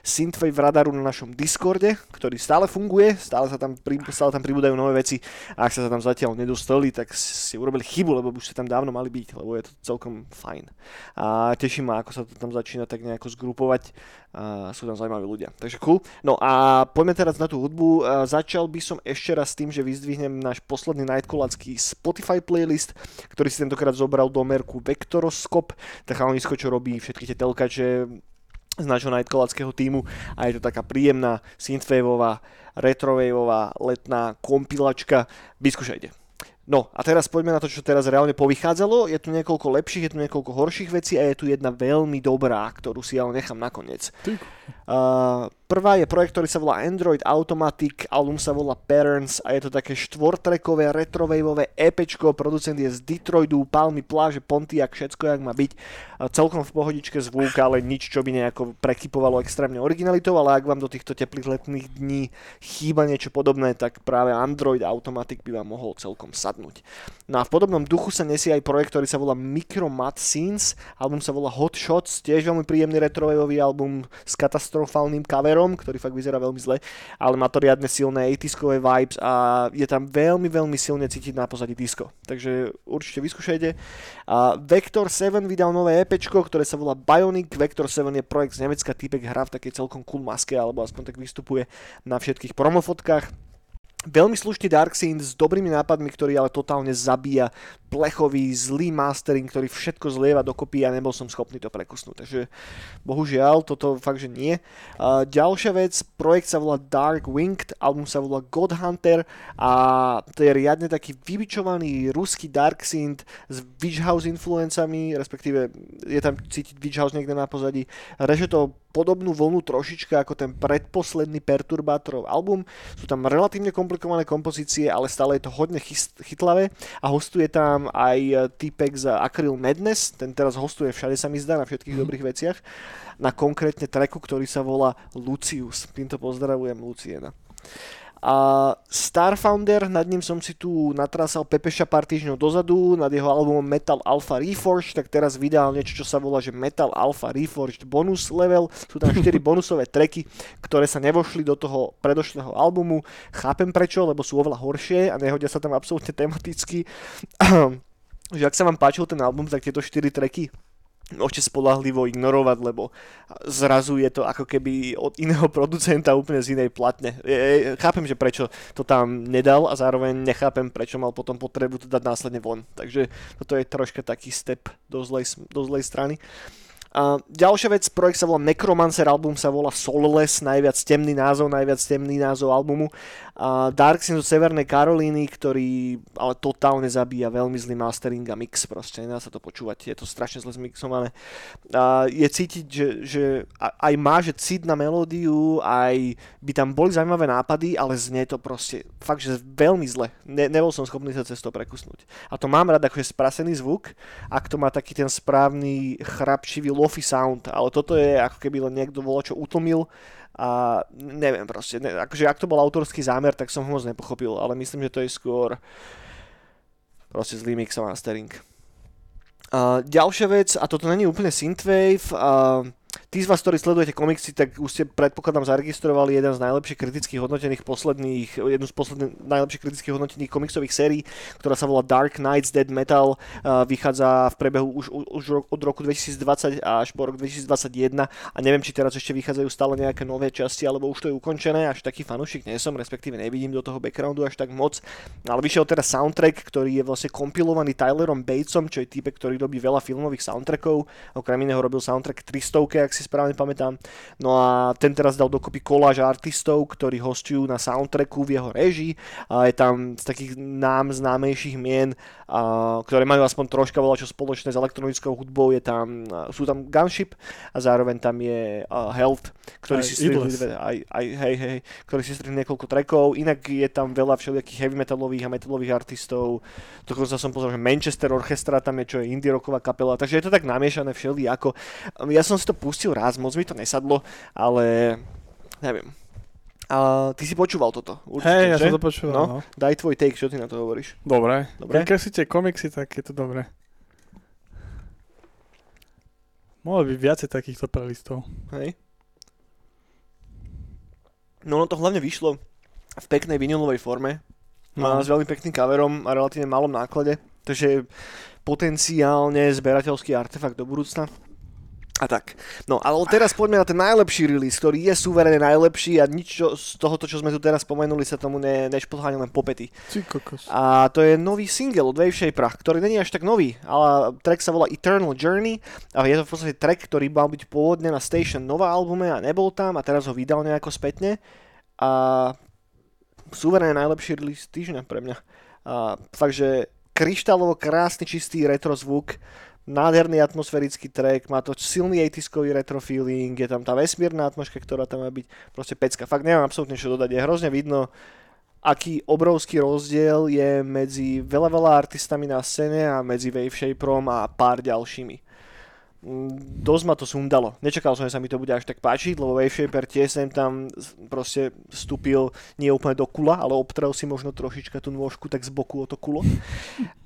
Speaker 1: Synthwave radaru na našom Discorde, ktorý stále funguje, stále sa tam, pri, stále tam pribúdajú nové veci a ak sa tam zatiaľ nedostali, tak si urobili chybu, lebo už ste tam dávno mali byť, lebo je to celkom fajn. A teším ma, ako sa to tam začína tak nejako zgrupovať a sú tam zaujímaví ľudia. Takže cool. No a poďme teraz na tú hudbu. A začal by som ešte raz tým, že vyzdvihnem náš posledný Nightcolacký Spotify playlist, ktorý si tentokrát zobral do merku Vectoroscope, tak chalanisko, čo robí všetky tie telkače z nášho Nightcolackého týmu a je to taká príjemná synthwaveová, retrowaveová letná kompilačka. Vyskúšajte. No a teraz poďme na to, čo teraz reálne povychádzalo. Je tu niekoľko lepších, je tu niekoľko horších vecí a je tu jedna veľmi dobrá, ktorú si ale nechám nakoniec. Uh, prvá je projekt, ktorý sa volá Android Automatic, album sa volá Patterns a je to také štvortrekové retrowaveové EPčko, producent je z Detroitu, palmy, pláže, Pontiac, všetko jak má byť. Uh, celkom v pohodičke zvuk, ale nič, čo by nejako prekypovalo extrémne originalitou, ale ak vám do týchto teplých letných dní chýba niečo podobné, tak práve Android Automatic by vám mohol celkom sadnúť. No a v podobnom duchu sa nesie aj projekt, ktorý sa volá Micro Mat Scenes, album sa volá Hot Shots, tiež veľmi príjemný retrowaveový album s katastrofálnym coverom, ktorý fakt vyzerá veľmi zle, ale má to riadne silné 80 vibes a je tam veľmi, veľmi silne cítiť na pozadí disco. Takže určite vyskúšajte. A Vector 7 vydal nové EP, ktoré sa volá Bionic. Vector 7 je projekt z Nemecka, typek hra v takej celkom cool maske, alebo aspoň tak vystupuje na všetkých promofotkách. Veľmi slušný Dark Scene s dobrými nápadmi, ktorý ale totálne zabíja plechový, zlý mastering, ktorý všetko zlieva dokopy a nebol som schopný to prekusnúť. Takže bohužiaľ, toto fakt, že nie. Uh, ďalšia vec, projekt sa volá Dark Winged, album sa volá God Hunter a to je riadne taký vybičovaný ruský Dark Synth s Witch House influencami, respektíve je tam cítiť Witch House niekde na pozadí. Reže to podobnú vlnu trošička ako ten predposledný Perturbátorov album. Sú tam relatívne komplikované kompozície, ale stále je to hodne chytlavé a hostuje tam aj e, typek z Acryl Madness, ten teraz hostuje všade sa mi zdá na všetkých mm. dobrých veciach, na konkrétne treku, ktorý sa volá Lucius. Týmto pozdravujem Luciena. A Starfounder, nad ním som si tu natrasal Pepeša pár týždňov dozadu, nad jeho albumom Metal Alpha Reforged, tak teraz vydal niečo, čo sa volá, že Metal Alpha Reforged bonus level. Sú tam 4 bonusové treky, ktoré sa nevošli do toho predošlého albumu. Chápem prečo, lebo sú oveľa horšie a nehodia sa tam absolútne tematicky. že ak sa vám páčil ten album, tak tieto 4 treky môžete spolahlivo ignorovať, lebo zrazu je to ako keby od iného producenta úplne z inej platne. Chápem, že prečo to tam nedal a zároveň nechápem, prečo mal potom potrebu to dať následne von. Takže toto je troška taký step do zlej, do zlej strany. A ďalšia vec, projekt sa volá Necromancer, album sa volá Soulless, najviac temný názov, najviac temný názov albumu. Dark Sins zo Severnej Karolíny, ktorý ale totálne zabíja veľmi zlý mastering a mix, proste nedá sa to počúvať, je to strašne zle zmixované. A je cítiť, že, že aj má, že cít na melódiu, aj by tam boli zaujímavé nápady, ale znie to proste fakt, že veľmi zle. Ne, nebol som schopný sa cez to prekusnúť. A to mám rád, akože sprasený zvuk, ak to má taký ten správny chrapčivý lofi sound, ale toto je ako keby len niekto bolo čo utlmil a neviem proste, ne, akože ak to bol autorský zámer, tak som ho moc nepochopil, ale myslím, že to je skôr proste zlý mix a mastering. Uh, ďalšia vec, a toto není úplne synthwave, uh, tí z vás, ktorí sledujete komiksy, tak už ste predpokladám zaregistrovali jeden z najlepších kritických hodnotených posledných, jednu z posledných najlepších kritických hodnotených komiksových sérií, ktorá sa volá Dark Knights Dead Metal. Vychádza v priebehu už, už od roku 2020 až po rok 2021 a neviem, či teraz ešte vychádzajú stále nejaké nové časti, alebo už to je ukončené, až taký fanúšik nie som, respektíve nevidím do toho backgroundu až tak moc. Ale vyšiel teraz soundtrack, ktorý je vlastne kompilovaný Tylerom Batesom, čo je typ, ktorý robí veľa filmových soundtrackov. Okrem iného robil soundtrack 300 ak si správne pamätám. No a ten teraz dal dokopy koláž artistov, ktorí hostujú na soundtracku v jeho režii. A je tam z takých nám známejších mien, a, ktoré majú aspoň troška veľa čo spoločné s elektronickou hudbou. Je tam, sú tam Gunship a zároveň tam je uh, Health, ktorý aj si stredli, aj, aj, hej, hej, ktorý si stredli niekoľko trackov. Inak je tam veľa všelijakých heavy metalových a metalových artistov. Dokonca som pozrel, že Manchester Orchestra tam je, čo je indie rocková kapela. Takže je to tak namiešané všeli ako. Ja som si to pustil raz, moc mi to nesadlo, ale neviem. A ty si počúval toto, určite,
Speaker 2: Hej, ja
Speaker 1: že?
Speaker 2: som to počúval,
Speaker 1: No.
Speaker 2: no.
Speaker 1: Daj tvoj take, čo ty na to hovoríš.
Speaker 2: Dobre.
Speaker 1: Dobre.
Speaker 2: Keď kreslíte komiksy, tak je to dobre. Mohlo by viacej takýchto prelistov.
Speaker 1: Hej. No ono to hlavne vyšlo v peknej vinilovej forme. Má
Speaker 2: No.
Speaker 1: s veľmi pekným kaverom a relatívne malom náklade. Takže potenciálne zberateľský artefakt do budúcna. A tak. No, ale teraz poďme na ten najlepší release, ktorý je suverene najlepší a nič čo, z tohoto, čo sme tu teraz spomenuli, sa tomu ne, nešplháňa len popety. A to je nový single od Wave Shapera, ktorý není až tak nový, ale track sa volá Eternal Journey a je to v podstate track, ktorý mal byť pôvodne na Station Nova albume a nebol tam a teraz ho vydal nejako spätne a suverénne najlepší release týždňa pre mňa. A fakt, že kryštálovo krásny čistý retro zvuk, nádherný atmosférický track, má to silný 80 retro feeling, je tam tá vesmírna atmosféra, ktorá tam má byť proste pecka. Fakt neviem absolútne čo dodať, je hrozne vidno, aký obrovský rozdiel je medzi veľa, veľa artistami na scéne a medzi Wave Shaperom a pár ďalšími. Mm, Dosť ma to sundalo. Nečakal som, že sa mi to bude až tak páčiť, lebo Wave Shaper tiež sem tam proste vstúpil nie úplne do kula, ale obtrel si možno trošička tú nôžku tak z boku o to kulo.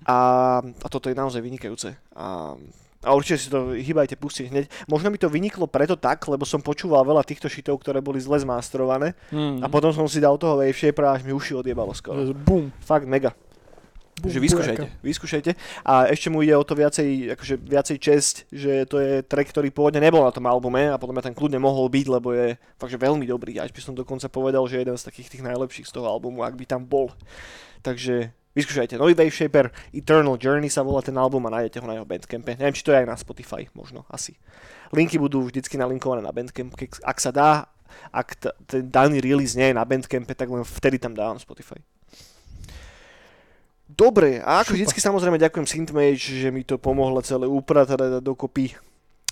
Speaker 1: A, a toto je naozaj vynikajúce. A, a určite si to hýbajte pustiť hneď. Možno mi to vyniklo preto tak, lebo som počúval veľa týchto šitov, ktoré boli zle zmasterované
Speaker 2: Mm.
Speaker 1: a potom som si dal toho Wave Shapera až mi uši odjebalo skoro.
Speaker 2: Bum.
Speaker 1: Fakt mega. Takže vyskúšajte, vyskúšajte. A ešte mu ide o to viacej, akože viacej česť, že to je track, ktorý pôvodne nebol na tom albume a podľa mňa ten kľudne mohol byť, lebo je fakt, že veľmi dobrý. Až by som dokonca povedal, že je jeden z takých tých najlepších z toho albumu, ak by tam bol. Takže vyskúšajte. Nový Wave Shaper, Eternal Journey sa volá ten album a nájdete ho na jeho Bandcampe. Neviem, či to je aj na Spotify, možno, asi. Linky budú vždycky nalinkované na Bandcamp, ak sa dá, ak t- ten daný release nie je na Bandcampe, tak len vtedy tam dávam Spotify. Dobre, a ako
Speaker 2: Šupa.
Speaker 1: vždycky samozrejme ďakujem Synthmage, že mi to pomohlo celé upratať a dať dokopy.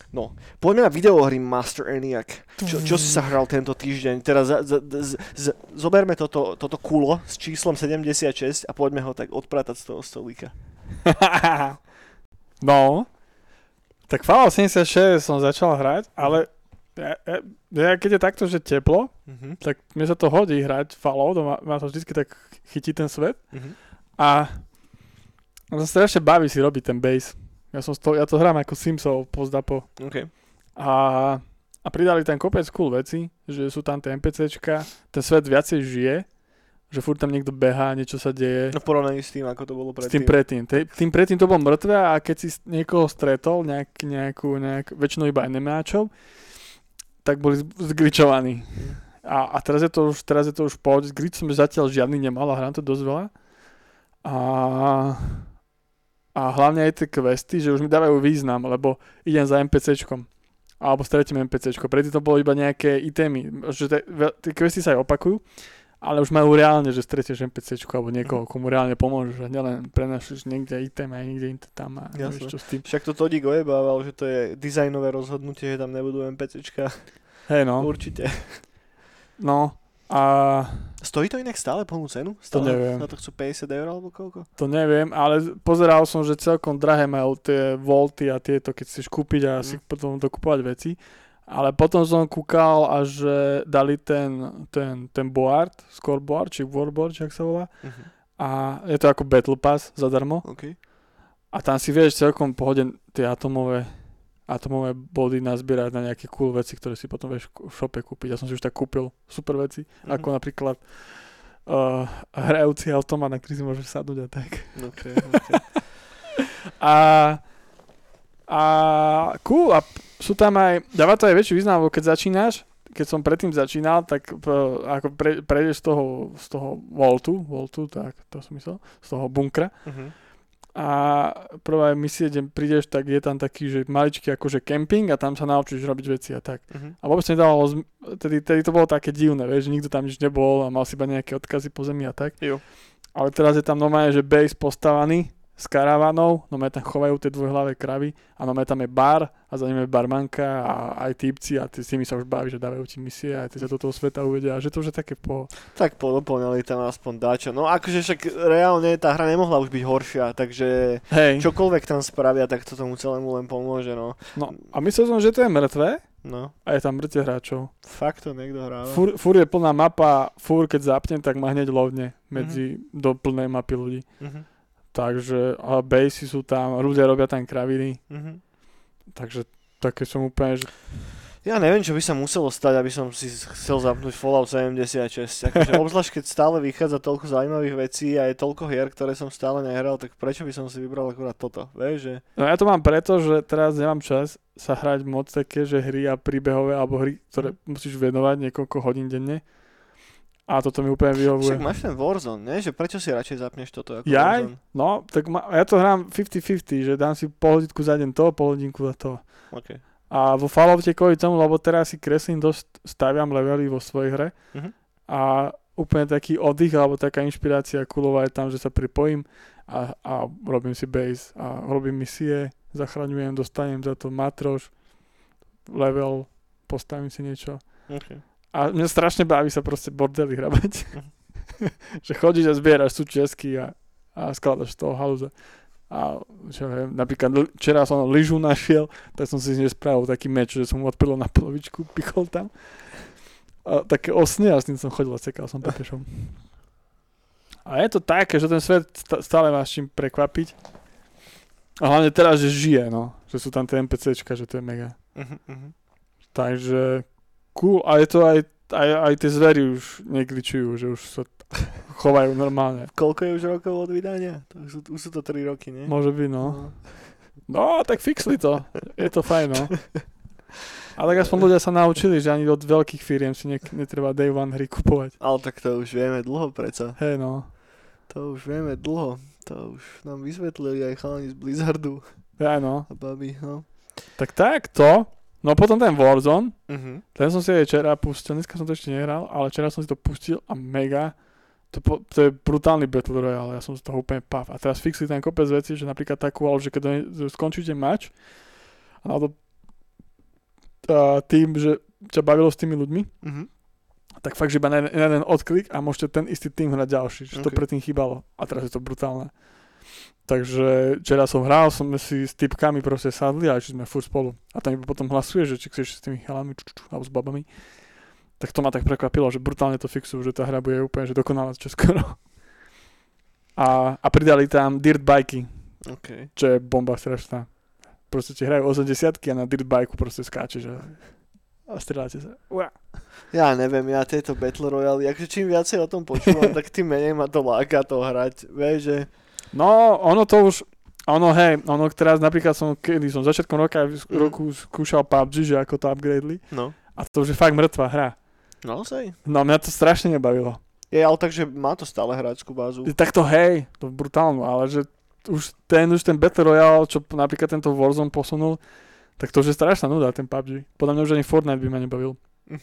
Speaker 1: No, poďme na videohry Master Eniak. Čo, čo si sa hral tento týždeň? Teraz za, za, z, z, zoberme toto, toto kulo s číslom 76 a poďme ho tak odpratať z toho stolíka.
Speaker 2: no. Tak Fallout 76 som začal hrať, ale ja, ja, ja, keď je takto, že teplo,
Speaker 1: Mhm.
Speaker 2: tak mne sa to hodí hrať Fallout, ma, ma to vždy tak chytí ten svet.
Speaker 1: Mhm.
Speaker 2: A sa strašne baví si robiť ten bass. Ja, som toho, ja to hrám ako Simsov pozdapo.
Speaker 1: OK.
Speaker 2: A, a pridali tam kopec cool veci, že sú tam tie NPCčka, ten svet viacej žije, že furt tam niekto behá, niečo sa deje.
Speaker 1: No v porovnaní s tým, ako to bolo
Speaker 2: S tým
Speaker 1: predtým.
Speaker 2: predtým. Te- Tým predtým to bolo mŕtve a keď si niekoho stretol, nejak, nejakú, nejak, väčšinou iba enemáčov, tak boli z- zgličovaní. A, a teraz, je to už, teraz je to už pohode. Glitch som zatiaľ žiadny nemal a hrám to dosť veľa. A, a hlavne aj tie questy, že už mi dávajú význam, lebo idem za NPCčkom. Alebo stretím NPCčko. Predtým to bolo iba nejaké itemy. Že tie questy sa aj opakujú, ale už majú reálne, že stretieš NPCčku alebo niekoho, komu reálne pomôžeš a nielen prenašaš niekde item a niekde inde tam a
Speaker 1: Jasné.
Speaker 2: vieš čo s tým.
Speaker 1: Však to Todík ojebával, že to je dizajnové rozhodnutie, že tam nebudú NPCčka.
Speaker 2: Hej no,
Speaker 1: Určite.
Speaker 2: no a
Speaker 1: Stojí to inak stále plnú cenu?
Speaker 2: To
Speaker 1: Stále
Speaker 2: neviem.
Speaker 1: Na to chcú 50 eur alebo koľko?
Speaker 2: to neviem, ale pozeral som, že celkom drahé majú tie volty a tieto, keď chceš kúpiť a si potom dokupovať veci. Ale potom som kúkal a že dali ten, ten, ten board, scoreboard, či warboard, či ak sa volá.
Speaker 1: Mhm.
Speaker 2: A je to ako Battle Pass zadarmo.
Speaker 1: OK.
Speaker 2: A tam si vieš celkom pohode tie atomové, atomové body nazbierať na nejaké cool veci, ktoré si potom vieš v shope kúpiť. Ja som si už tak kúpil super veci,
Speaker 1: Mhm.
Speaker 2: ako napríklad uh, hrajúci automat, na ktorý si môžeš sadnúť a tak.
Speaker 1: OK, OK.
Speaker 2: A, a cool, a sú tam aj, dáva to aj väčší význam, lebo keď začínaš, keď som predtým začínal, tak p- ako pre, prejdeš z toho, z toho voltu, voltu, tak to som myslel, z toho bunkra,
Speaker 1: Mhm.
Speaker 2: A prvá misie, kde prídeš, tak je tam taký, že maličký akože camping a tam sa naučíš robiť veci a tak.
Speaker 1: Mhm.
Speaker 2: A vôbec nedávalo, tedy, tedy to bolo také divné, vieš, že nikto tam nič nebol a mal si iba nejaké odkazy po zemi a tak.
Speaker 1: Jo.
Speaker 2: Ale teraz je tam normálne, že base postavaný s karavanou, no tam chovajú tie dvojhlavé kravy a no tam je bar a za ním je barmanka a aj týpci a ty s nimi sa už baví, že dávajú ti misie a ty sa do toho sveta uvedia a že to už je také po...
Speaker 1: Tak podoplňali tam aspoň dáčo. No akože však reálne tá hra nemohla už byť horšia, takže
Speaker 2: Hej,
Speaker 1: čokoľvek tam spravia, tak to tomu celému len pomôže, no.
Speaker 2: no a myslel som, že to je mŕtve,
Speaker 1: No,
Speaker 2: a je tam mŕte hráčov.
Speaker 1: fakt to niekto hráva.
Speaker 2: Fúr, fúr je plná mapa, fúr keď zapnem, tak ma hneď lovne medzi do plnej mapy ľudí.
Speaker 1: Mhm.
Speaker 2: Takže a basey sú tam, ľudia robia tam kraviny,
Speaker 1: Mhm.
Speaker 2: takže také som úplne, že
Speaker 1: Ja neviem, čo by sa muselo stať, aby som si chcel zapnúť Fallout 76. Akože, obzvlášť, keď stále vychádza toľko zaujímavých vecí a je toľko hier, ktoré som stále nehral, tak prečo by som si vybral akurát toto? Vieš, že...
Speaker 2: No ja to mám preto, že teraz nemám čas sa hrať moc také, že hry a príbehové alebo hry, ktoré musíš venovať niekoľko hodín denne. A toto mi úplne vyhovuje.
Speaker 1: Však máš ten Warzone, nie? Že prečo si radšej zapneš toto ako
Speaker 2: Jaj?
Speaker 1: Warzone?
Speaker 2: No, tak ma, ja to hrám 50-50, že dám si pol hodinku za deň to, pol hodinku za to.
Speaker 1: Okay.
Speaker 2: A vo Falloute kvôli tomu, lebo teraz si kreslím dosť, staviam levely vo svojej hre
Speaker 1: Mhm.
Speaker 2: a úplne taký oddych alebo taká inšpirácia kulová je tam, že sa pripojím a, a robím si base a robím misie, zachraňujem, dostanem za to matroš, level, postavím si niečo.
Speaker 1: Okay.
Speaker 2: A mňa strašne baví sa proste bordely hrabať. Že chodíš a zbieraš súčiastky a, a skladaš z toho halúza. A čo viem, napríklad včera som lyžu našiel, tak som si z nej spravil taký meč, že som mu odpilil na polovičku, pichol tam. A také osne a s tým som chodil a cekal som pešom. A je to také, že ten svet stále má s čím prekvapiť. A hlavne teraz, že žije, no. Že sú tam tie NPCčka, že to je mega.
Speaker 1: Mhm, mhm.
Speaker 2: Takže cool. A je to aj, aj, aj tie zvery už negličujú, že už sa chovajú normálne.
Speaker 1: Koľko je už rokov od vydania? To už, sú, už sú to 3 roky, nie?
Speaker 2: Môže byť, no. No, tak fixli to. Je to fajn, no. Ale tak aspoň ľudia sa naučili, že ani od veľkých firiem si ne, netreba day one hry kupovať.
Speaker 1: Ale tak to už vieme dlho predsa.
Speaker 2: Hej, no.
Speaker 1: To už vieme dlho. To už nám vysvetlili aj chalani z Blizzardu
Speaker 2: Ja, no.
Speaker 1: a babi, no.
Speaker 2: Tak tak, to. No potom ten Warzone,
Speaker 1: Mhm.
Speaker 2: ten som si aj včera pustil, dneska som to ešte nehral, ale včera som si to pustil a mega. To, po, to je brutálny Battle Royale, ja som z toho úplne pav. A teraz fixli ten kopec veci, že napríklad takú, ale že keď skončíte match, alebo a tým, že ťa bavilo s tými ľuďmi,
Speaker 1: Mhm.
Speaker 2: tak fakt, že iba na jeden, na jeden odklik a môžete ten istý tým hrať ďalší, že to
Speaker 1: Ok.
Speaker 2: predtým chýbalo. A teraz je to brutálne. Takže včera som hral, sme si s typkami proste sadli a že sme furt spolu. A tam iba potom hlasuje, že či chceš s tými chalami, ču, ču, ču, alebo s babami. Tak to ma tak prekvapilo, že brutálne to fixujú, že tá hra bude úplne že dokonalá čo skoro. A, a pridali tam dirt bajky,
Speaker 1: OK.
Speaker 2: čo je bomba strašná. Proste ti hrajú 80 a na dirt bajku proste skáčeš a, a strieľate sa. Ua.
Speaker 1: Ja neviem, ja tieto Battle Royale, akože čím viacej o tom počúvam, tak tým menej ma to láka to hrať. Vieš, že...
Speaker 2: No, ono to už, ono hej, ono teraz napríklad som, kedy som začiatkom roka,
Speaker 1: Mhm.
Speaker 2: roku skúšal PUBG, že ako to upgradeli.
Speaker 1: No.
Speaker 2: A to už je fakt mŕtva hra.
Speaker 1: Naozaj?
Speaker 2: No mňa to strašne nebavilo.
Speaker 1: Je, ale takže má to stále hráčskú bázu.
Speaker 2: Tak to hej, to brutálno, ale že už ten, už ten Battle Royale, čo napríklad tento Warzone posunul, tak to už je strašná nuda, ten PUBG. Podľa mňa už ani Fortnite by ma nebavil.
Speaker 1: Hm.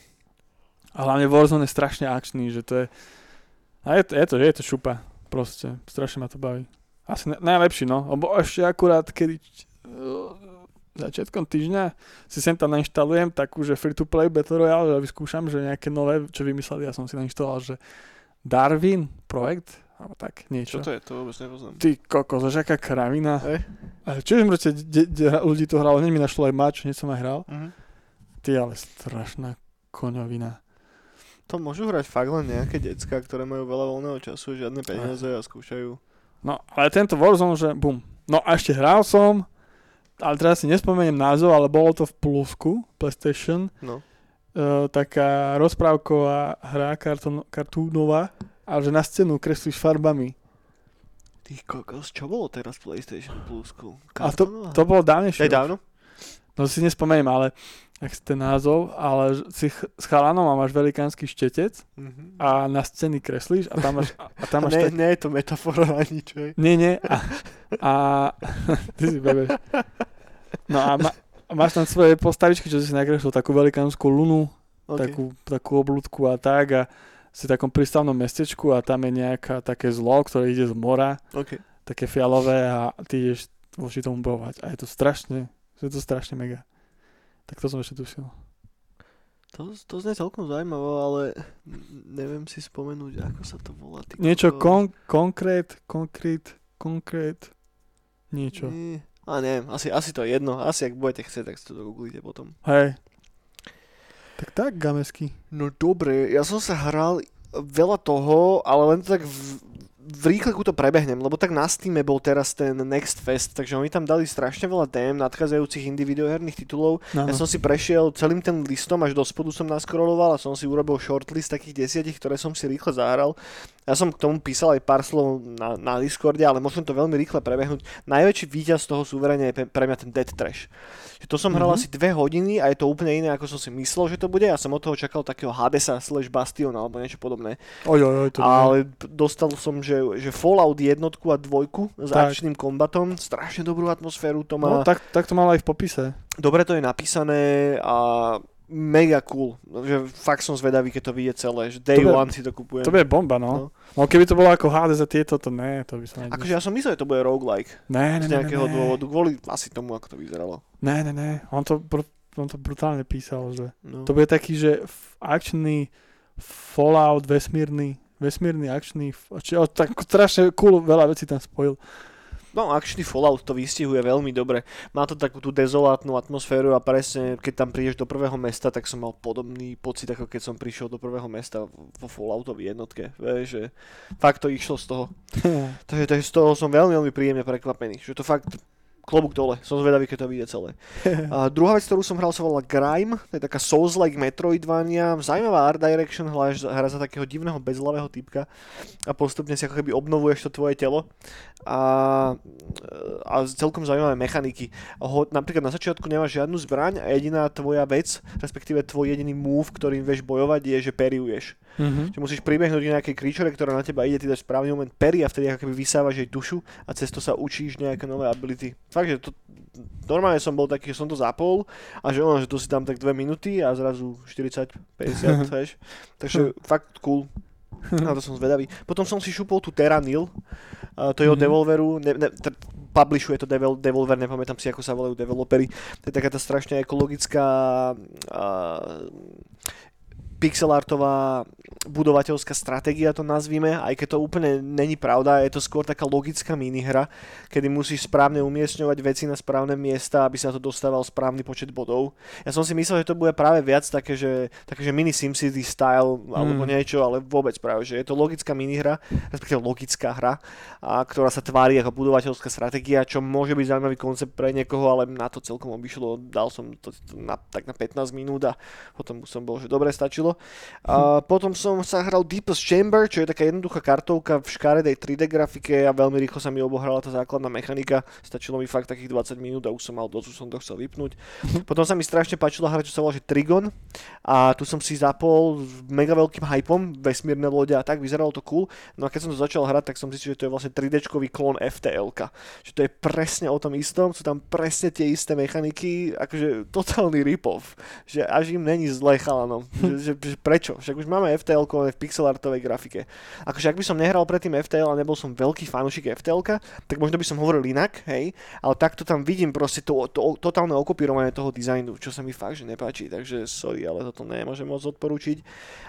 Speaker 2: A hlavne Warzone je strašne akčný, že to je... A je to, je to, je to šupa. Proste, strašne ma to baví. Asi na, najlepší, no. Lebo ešte akurát, kedy uh, začiatkom týždňa si sem tam nainštalujem takú, že free-to-play Battle Royale, že vyskúšam, že nejaké nové, čo vymysleli, ja som si nainštaloval, že Darwin projekt, alebo tak niečo.
Speaker 1: Čo to je? To vôbec nepoznám.
Speaker 2: Ty kokos, až aká kravina. Ale čiže proste de, de, ľudí to hralo, hneď mi našlo aj mač, hneď som aj hral.
Speaker 1: Mhm.
Speaker 2: Ty ale strašná koňovina.
Speaker 1: To môžu hrať fakt len nejaké decka, ktoré majú veľa voľného času, žiadne peniaze a skúšajú.
Speaker 2: No, ale tento Warzone, že bum. No a ešte hral som, ale teraz si nespomeniem názov, ale bolo to v plusku, PlayStation,
Speaker 1: No.
Speaker 2: e, taká rozprávková hra kartón, kartúnová, ale že na scénu kreslíš farbami.
Speaker 1: Ty kokos, čo bolo teraz v PlayStation Plusku?
Speaker 2: A to,
Speaker 1: Kartónová?
Speaker 2: to bolo dávnejšie.
Speaker 1: To je dávno?
Speaker 2: No si nespomeniem, ale ak ten názov, ale si s chalanom a máš velikánsky štetec
Speaker 1: Mhm.
Speaker 2: a na scény kreslíš a tam máš, a, a tam máš
Speaker 1: ne,
Speaker 2: tak,
Speaker 1: nie je to metafora na nič, hej?
Speaker 2: Nie, nie. A, a ty si bebeš. No a, ma, a máš tam svoje postavičky, čo si nakreslil, takú velikánsku lunu,
Speaker 1: Okay.
Speaker 2: takú, takú oblúdku a tak a si v takom prístavnom mestečku a tam je nejaká také zlo, ktoré ide z mora,
Speaker 1: OK.
Speaker 2: také fialové a ty ideš voči tomu bojovať. A je to strašne, je to strašne mega. Tak to som ešte tušil.
Speaker 1: To, to znie celkom zaujímavé, ale neviem si spomenúť, ako sa to volá. Ty
Speaker 2: Niečo
Speaker 1: kokos.
Speaker 2: kon, konkrét, konkrét, konkrét, niečo.
Speaker 1: Nie. A neviem, asi, asi to je jedno. Asi ak budete chcieť, tak si to googlite potom.
Speaker 2: Hej. Tak tak, Gamesky.
Speaker 1: No dobre, ja som sa hral veľa toho, ale len to tak v, v rýchleku to prebehnem, lebo tak na Steam bol teraz ten Next Fest, takže oni tam dali strašne veľa tém nadchádzajúcich indie videoherných titulov.
Speaker 2: No,
Speaker 1: Ja som si prešiel celým ten listom, až do spodu som naskroloval a som si urobil shortlist takých desiatich, ktoré som si rýchle zahral. Ja som k tomu písal aj pár slov na, na Discorde, ale môžem to veľmi rýchle prebehnúť. Najväčší víťaz toho súverenia je pre mňa ten Dead Trash. Že to som hral
Speaker 2: Mhm.
Speaker 1: asi dve hodiny a je to úplne iné, ako som si myslel, že to bude. Ja som od toho čakal takého Hadesa slash Bastion alebo niečo podobné.
Speaker 2: Oj, oj, oj, to
Speaker 1: Ale p- dostal som, že, že Fallout jednotku a dvojku s
Speaker 2: Tak.
Speaker 1: akčným kombatom, strašne dobrú atmosféru to
Speaker 2: No,
Speaker 1: má.
Speaker 2: tak, tak to mal aj v popise.
Speaker 1: Dobre to je napísané a mega cool. Že fakt som zvedavý, keď to vyjde celé. Že day
Speaker 2: To bude-
Speaker 1: one si to kupujem.
Speaker 2: To bude bomba, no. No keby to bolo ako a tieto, to ne, to by som.
Speaker 1: Akože ja som myslel, že to bude roguelike.
Speaker 2: Ne, ne,
Speaker 1: Z
Speaker 2: ne,
Speaker 1: nejakého
Speaker 2: ne, ne.
Speaker 1: dôvodu. Kvôli asi tomu, ako to vyzeralo.
Speaker 2: Ne, ne, ne. On to, on to brutálne písal, že
Speaker 1: No.
Speaker 2: to bude taký, že akčný Fallout vesmírny, vesmírny akčný, či, o, tak strašne cool, veľa vecí tam spojil.
Speaker 1: No, akčný Fallout to vystihuje veľmi dobre. Má to takú tú dezolátnu atmosféru a presne, keď tam prídeš do prvého mesta, tak som mal podobný pocit, ako keď som prišiel do prvého mesta vo Falloutovej jednotke. Vieš, že fakt to išlo z toho. Takže, takže z toho som veľmi, veľmi príjemne prekvapený. Že to fakt klobúk dole. Som zvedavý, keď to vyjde celé. A druhá vec, ktorú som hral, sa volala Grime. To je taká Souls-like Metroidvania. Zaujímavá art direction, hľadáš hra za takého divného bezhlavého typka a postupne si ako keby obnovuješ to tvoje telo. A, a celkom zaujímavé mechaniky. Ho, napríklad na začiatku nemáš žiadnu zbraň a jediná tvoja vec, respektíve tvoj jediný move, ktorým vieš bojovať, je, že periuješ.
Speaker 2: Mhm.
Speaker 1: Že musíš pribehnúť k nejakej creature, ktorá na teba ide, ty dáš správny moment pery a vtedy ako keby vysávaš jej dušu a cez to sa učíš nejaké nové ability. Fakt, že to, normálne som bol taký, že som to zapol a že ono, že to si dám tak 2 minúty a zrazu 40, 50, vieš. Takže fakt cool. Na to som zvedavý. Potom som si šupol tú Terranil, a to je od
Speaker 2: Mhm.
Speaker 1: Devolveru, ne, ne, t- publishuje to Devol, Devolver, nepamätám si, ako sa volajú developery. To je taká tá strašne ekologická a, pixelartová budovateľská stratégia to nazvime, aj keď to úplne není pravda, je to skôr taká logická minihra, kedy musíš správne umiestňovať veci na správne miesta, aby sa to dostával správny počet bodov. Ja som si myslel, že to bude práve viac také, že, také, že mini SimCity style alebo
Speaker 2: Mm.
Speaker 1: niečo, ale vôbec práve, že je to logická minihra, respektíve logická hra, a, ktorá sa tvári ako budovateľská stratégia, čo môže byť zaujímavý koncept pre niekoho, ale na to celkom obišlo, dal som to na, tak na 15 minút a potom som bol, že dobre stačilo. A potom som sa hral Deepest Chamber, čo je taká jednoduchá kartovka v škaredej 3D grafike a veľmi rýchlo sa mi obohrala tá základná mechanika. Stačilo mi fakt takých 20 minút a už som mal dosť, už som to chcel vypnúť. Potom sa mi strašne páčila hra, čo sa volá, že Trigon a tu som si zapol s mega veľkým hypom, vesmírne lode a tak, vyzeralo to cool. No a keď som to začal hrať, tak som zistil, že to je vlastne 3D-čkový klon FTL. Že to je presne o tom istom, sú tam presne tie isté mechaniky, akože totálny rip-off. Že až im není zle chalanom. že, že, prečo? Však už máme FTL v pixelartovej grafike. Akože ak by som nehral predtým FTL a nebol som veľký fanúšik FTL, tak možno by som hovoril inak, hej, ale takto tam vidím proste to, to, totálne okopírovanie toho dizajnu, čo sa mi fakt, že nepáči, takže sorry, ale toto nemôžem moc odporučiť.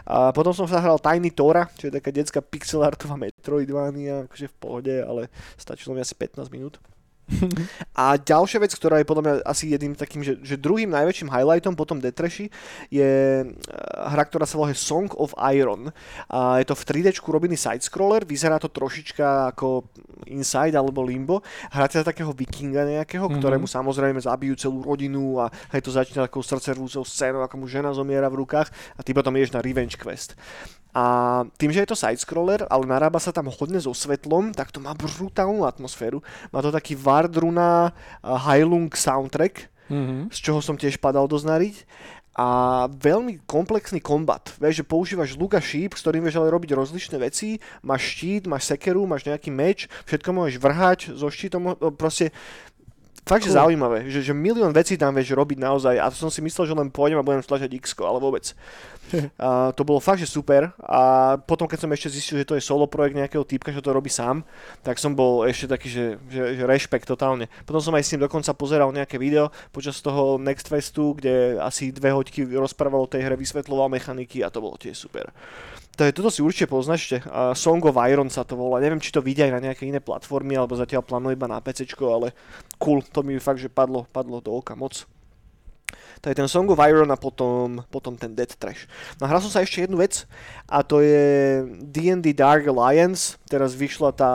Speaker 1: A potom som sa hral Tiny Tora, čo je taká detská pixelartová Metroidvania, akože v pohode, ale stačilo mi asi 15 minút. A ďalšia vec, ktorá je podľa mňa asi jedným takým, že, že druhým najväčším highlightom potom Detreši je eh, hra, ktorá sa volá Song of Iron. A je to v 3D robený side-scroller, vyzerá to trošička ako Inside alebo Limbo. Hráte za takého vikinga nejakého,
Speaker 2: Mhm.
Speaker 1: ktorému samozrejme zabijú celú rodinu a aj to začína takou srdcervúcou scénou, ako mu žena zomiera v rukách a ty potom ideš na revenge quest. A tým, že je to side-scroller, ale narába sa tam hodne so svetlom, tak to má brutálnu atmosféru. Má to taký Vardruna Heilung soundtrack,
Speaker 2: Mhm.
Speaker 1: z čoho som tiež padal doznariť. A veľmi komplexný kombat. Vieš, že používaš luk a šíp, s ktorým vieš ale robiť rozličné veci. Máš štít, máš sekeru, máš nejaký meč, všetko môžeš vrhať so štítom, proste Fakt, že
Speaker 2: Cool.
Speaker 1: zaujímavé, že, že milión vecí tam vieš robiť naozaj a som si myslel, že len pôjdem a budem stlačať x ale vôbec. a to bolo fakt, že super a potom, keď som ešte zistil, že to je solo projekt nejakého typka, že to robí sám, tak som bol ešte taký, že, že, že rešpekt totálne. Potom som aj s ním dokonca pozeral nejaké video počas toho Next Festu, kde asi dve hoďky rozprával o tej hre, vysvetloval mechaniky a to bolo tiež super. Takže toto si určite poznášte. Uh, Song of Iron sa to volá. Neviem, či to vidia aj na nejaké iné platformy, alebo zatiaľ plánujú iba na PC, ale cool, to mi fakt, že padlo, padlo do oka moc. To je ten Song of Iron a potom, potom ten Dead Trash. No hral som sa ešte jednu vec a to je D&D Dark Alliance. Teraz vyšla tá,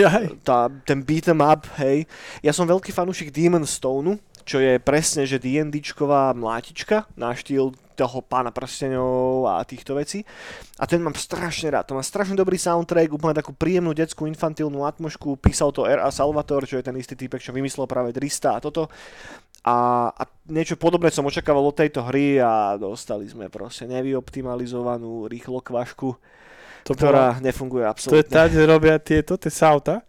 Speaker 2: Jaj.
Speaker 1: tá ten beat 'em up, hej. Ja som veľký fanúšik Demon Stoneu, čo je presne, že D&Dčková mlátička na štýl toho pána prstenov a týchto vecí. A ten mám strašne rád. To má strašne dobrý soundtrack, úplne takú príjemnú detskú infantilnú atmošku. Písal to R.A. Salvatore, čo je ten istý typek, čo vymyslel práve Drista a toto. A, a niečo podobné som očakával od tejto hry a dostali sme proste nevyoptimalizovanú rýchlo kvašku,
Speaker 2: To,
Speaker 1: ktorá
Speaker 2: bola,
Speaker 1: nefunguje
Speaker 2: to je
Speaker 1: absolútne.
Speaker 2: tá, kde robia tieto, tie sauta.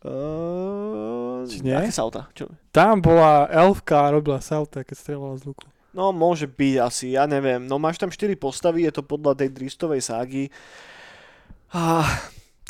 Speaker 1: Uh,
Speaker 2: Či nie?
Speaker 1: Aké sauta? Čo?
Speaker 2: Tam bola elfka a robila sauta, keď strieľala z luku.
Speaker 1: No, môže byť asi, ja neviem. No, máš tam 4 postavy, je to podľa tej Dristovej ságy. A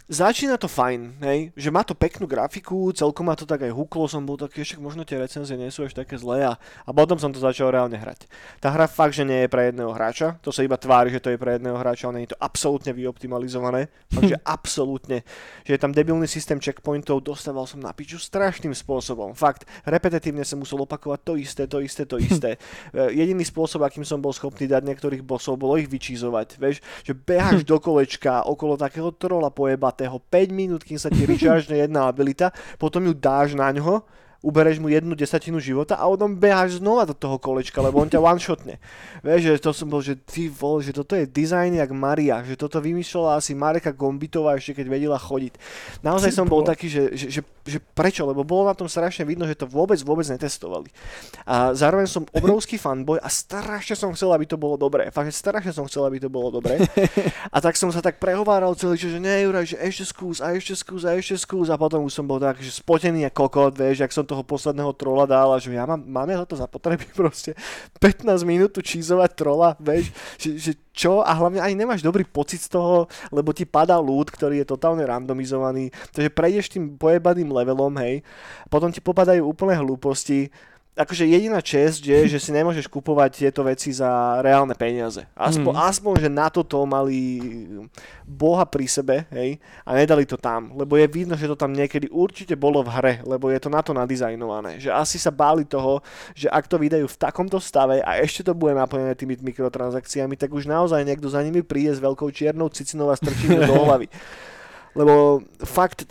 Speaker 1: začína to fajn, hej, že má to peknú grafiku, celkom ma to tak aj huklo, som bol taký, však možno tie recenzie nie sú až také zlé a, a potom som to začal reálne hrať. Tá hra fakt, že nie je pre jedného hráča, to sa iba tvári, že to je pre jedného hráča, ale nie je to absolútne vyoptimalizované, fakt, že absolútne, že je tam debilný systém checkpointov, dostával som na piču strašným spôsobom, fakt, repetitívne som musel opakovať to isté, to isté, to isté. E, Jediný spôsob, akým som bol schopný dať niektorých bossov, bolo ich vyčízovať, vieš, že beháš do kolečka okolo takého trola pojebatého 5 minút, kým sa ti recharge jedna abilita, potom ju dáš na ňo, ubereš mu jednu desatinu života a potom beháš znova do toho kolečka, lebo on ťa one-shotne. Vieš, že to som bol, že ty vole, že toto je dizajn jak Maria, že toto vymýšľala asi Mareka Gombitová ešte keď vedela chodiť. Naozaj som bol taký, že, že, že, že prečo, lebo bolo na tom strašne vidno, že to vôbec, vôbec netestovali. A zároveň som obrovský fanboy a strašne som chcel, aby to bolo dobré. Fakt, strašne som chcel, aby to bolo dobré. A tak som sa tak prehováral celý čas, že nie, Juraj, že ešte skús a ešte skús a ešte skús a potom už som bol tak, že spotený a kokot, vieš, jak som toho posledného trola dal a že ja mám, mám ja toto za potreby proste. 15 minút tu čízovať trola, vieš, že, že čo? A hlavne ani nemáš dobrý pocit z toho, lebo ti padá loot, ktorý je totálne randomizovaný, takže prejdeš tým pojebaným levelom, hej, potom ti popadajú úplne hlúposti, akože jediná čest je, že si nemôžeš kupovať tieto veci za reálne peniaze. Aspoň,
Speaker 2: Mm.
Speaker 1: aspoň že na toto mali Boha pri sebe, hej, a nedali to tam, lebo je vidno, že to tam niekedy určite bolo v hre, lebo je to na to nadizajnované, že asi sa báli toho, že ak to vydajú v takomto stave a ešte to bude naplnené tými mikrotransakciami, tak už naozaj niekto za nimi príde s veľkou čiernou cicinou a strčí do hlavy. Lebo fakt,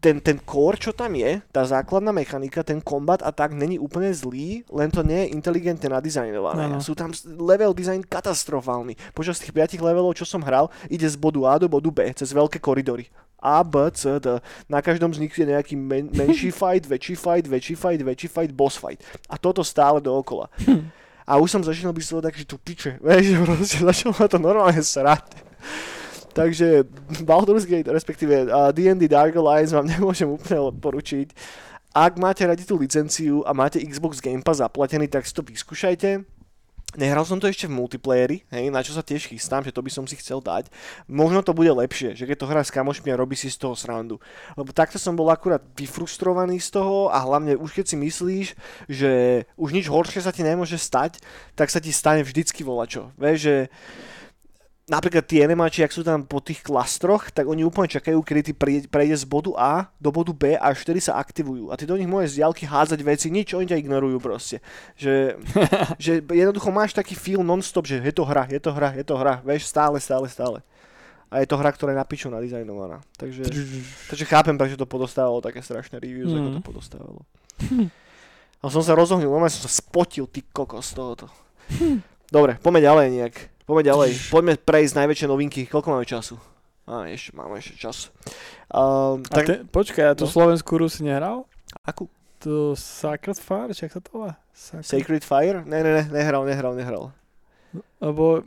Speaker 1: ten, ten core, čo tam je, tá základná mechanika, ten kombat a tak není úplne zlý, len to nie je inteligentne nadizajnované.
Speaker 2: Áno.
Speaker 1: Sú tam level design katastrofálny. Počas tých 5 levelov, čo som hral, ide z bodu A do bodu B, cez veľké koridory. A, B, C, D. Na každom z nich je nejaký men- menší fight, väčší fight, väčší fight, väčší fight, boss fight. A toto stále dookola. A už som začínal byť z toho tak, že tu piče, vieš, proste začalo ma to normálne srať. Takže Baldur's Gate, respektíve uh, D&D Dark Alliance vám nemôžem úplne odporučiť. Ak máte radi tú licenciu a máte Xbox Game Pass zaplatený, tak si to vyskúšajte. Nehral som to ešte v multiplayeri, hej, na čo sa tiež chystám, že to by som si chcel dať. Možno to bude lepšie, že keď to hrá s kamošmi a robí si z toho srandu. Lebo takto som bol akurát vyfrustrovaný z toho a hlavne už keď si myslíš, že už nič horšie sa ti nemôže stať, tak sa ti stane vždycky volačo. Vieš, že napríklad tí enemáči, ak sú tam po tých klastroch, tak oni úplne čakajú, kedy ty prejde, z bodu A do bodu B a až vtedy sa aktivujú. A ty do nich môžeš z diaľky hádzať veci, nič, oni ťa ignorujú proste. Že, že jednoducho máš taký feel non-stop, že je to hra, je to hra, je to hra, vieš, stále, stále, stále. A je to hra, ktorá je na piču nadizajnovaná. Takže, takže chápem, prečo to podostávalo také strašné reviews, mm. ako
Speaker 2: Mm.
Speaker 1: to podostávalo. A som sa rozohnil, normálne som sa spotil, ty kokos tohoto. Dobre, poďme ďalej nejak. Poďme ďalej. Poďme prejsť najväčšie novinky. Koľko máme času? Á, ešte, máme ešte čas. Um,
Speaker 2: A
Speaker 1: tak,
Speaker 2: te, počkaj, a tú
Speaker 1: no.
Speaker 2: slovenskú hru si nehral?
Speaker 1: akú?
Speaker 2: To Sacred Fire, či jak sa to volá? Sacred...
Speaker 1: Sacred Fire? Ne, ne, ne, nehral, nehral, nehral.
Speaker 2: Lebo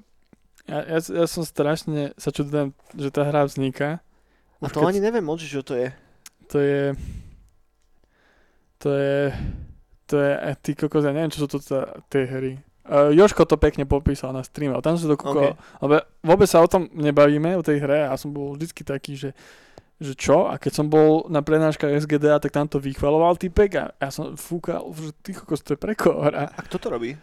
Speaker 2: ja, ja, ja som strašne sa čudujem, že tá hra vzniká.
Speaker 1: A
Speaker 2: Už
Speaker 1: to
Speaker 2: keď-
Speaker 1: ani neviem moc, čo to je.
Speaker 2: To je... To je... To je... Ty kokos, ja neviem, čo sú to tie hry. Uh, Joško to pekne popísal na streame, tam sa to kúkalo.
Speaker 1: Okay.
Speaker 2: Lebo vôbec sa o tom nebavíme, o tej hre a som bol vždycky taký, že že čo? A keď som bol na prednáškach SGDA, tak tam to vychvaloval typek a ja som fúkal, že ty kokos, to je prekor. A,
Speaker 1: A kto to robí?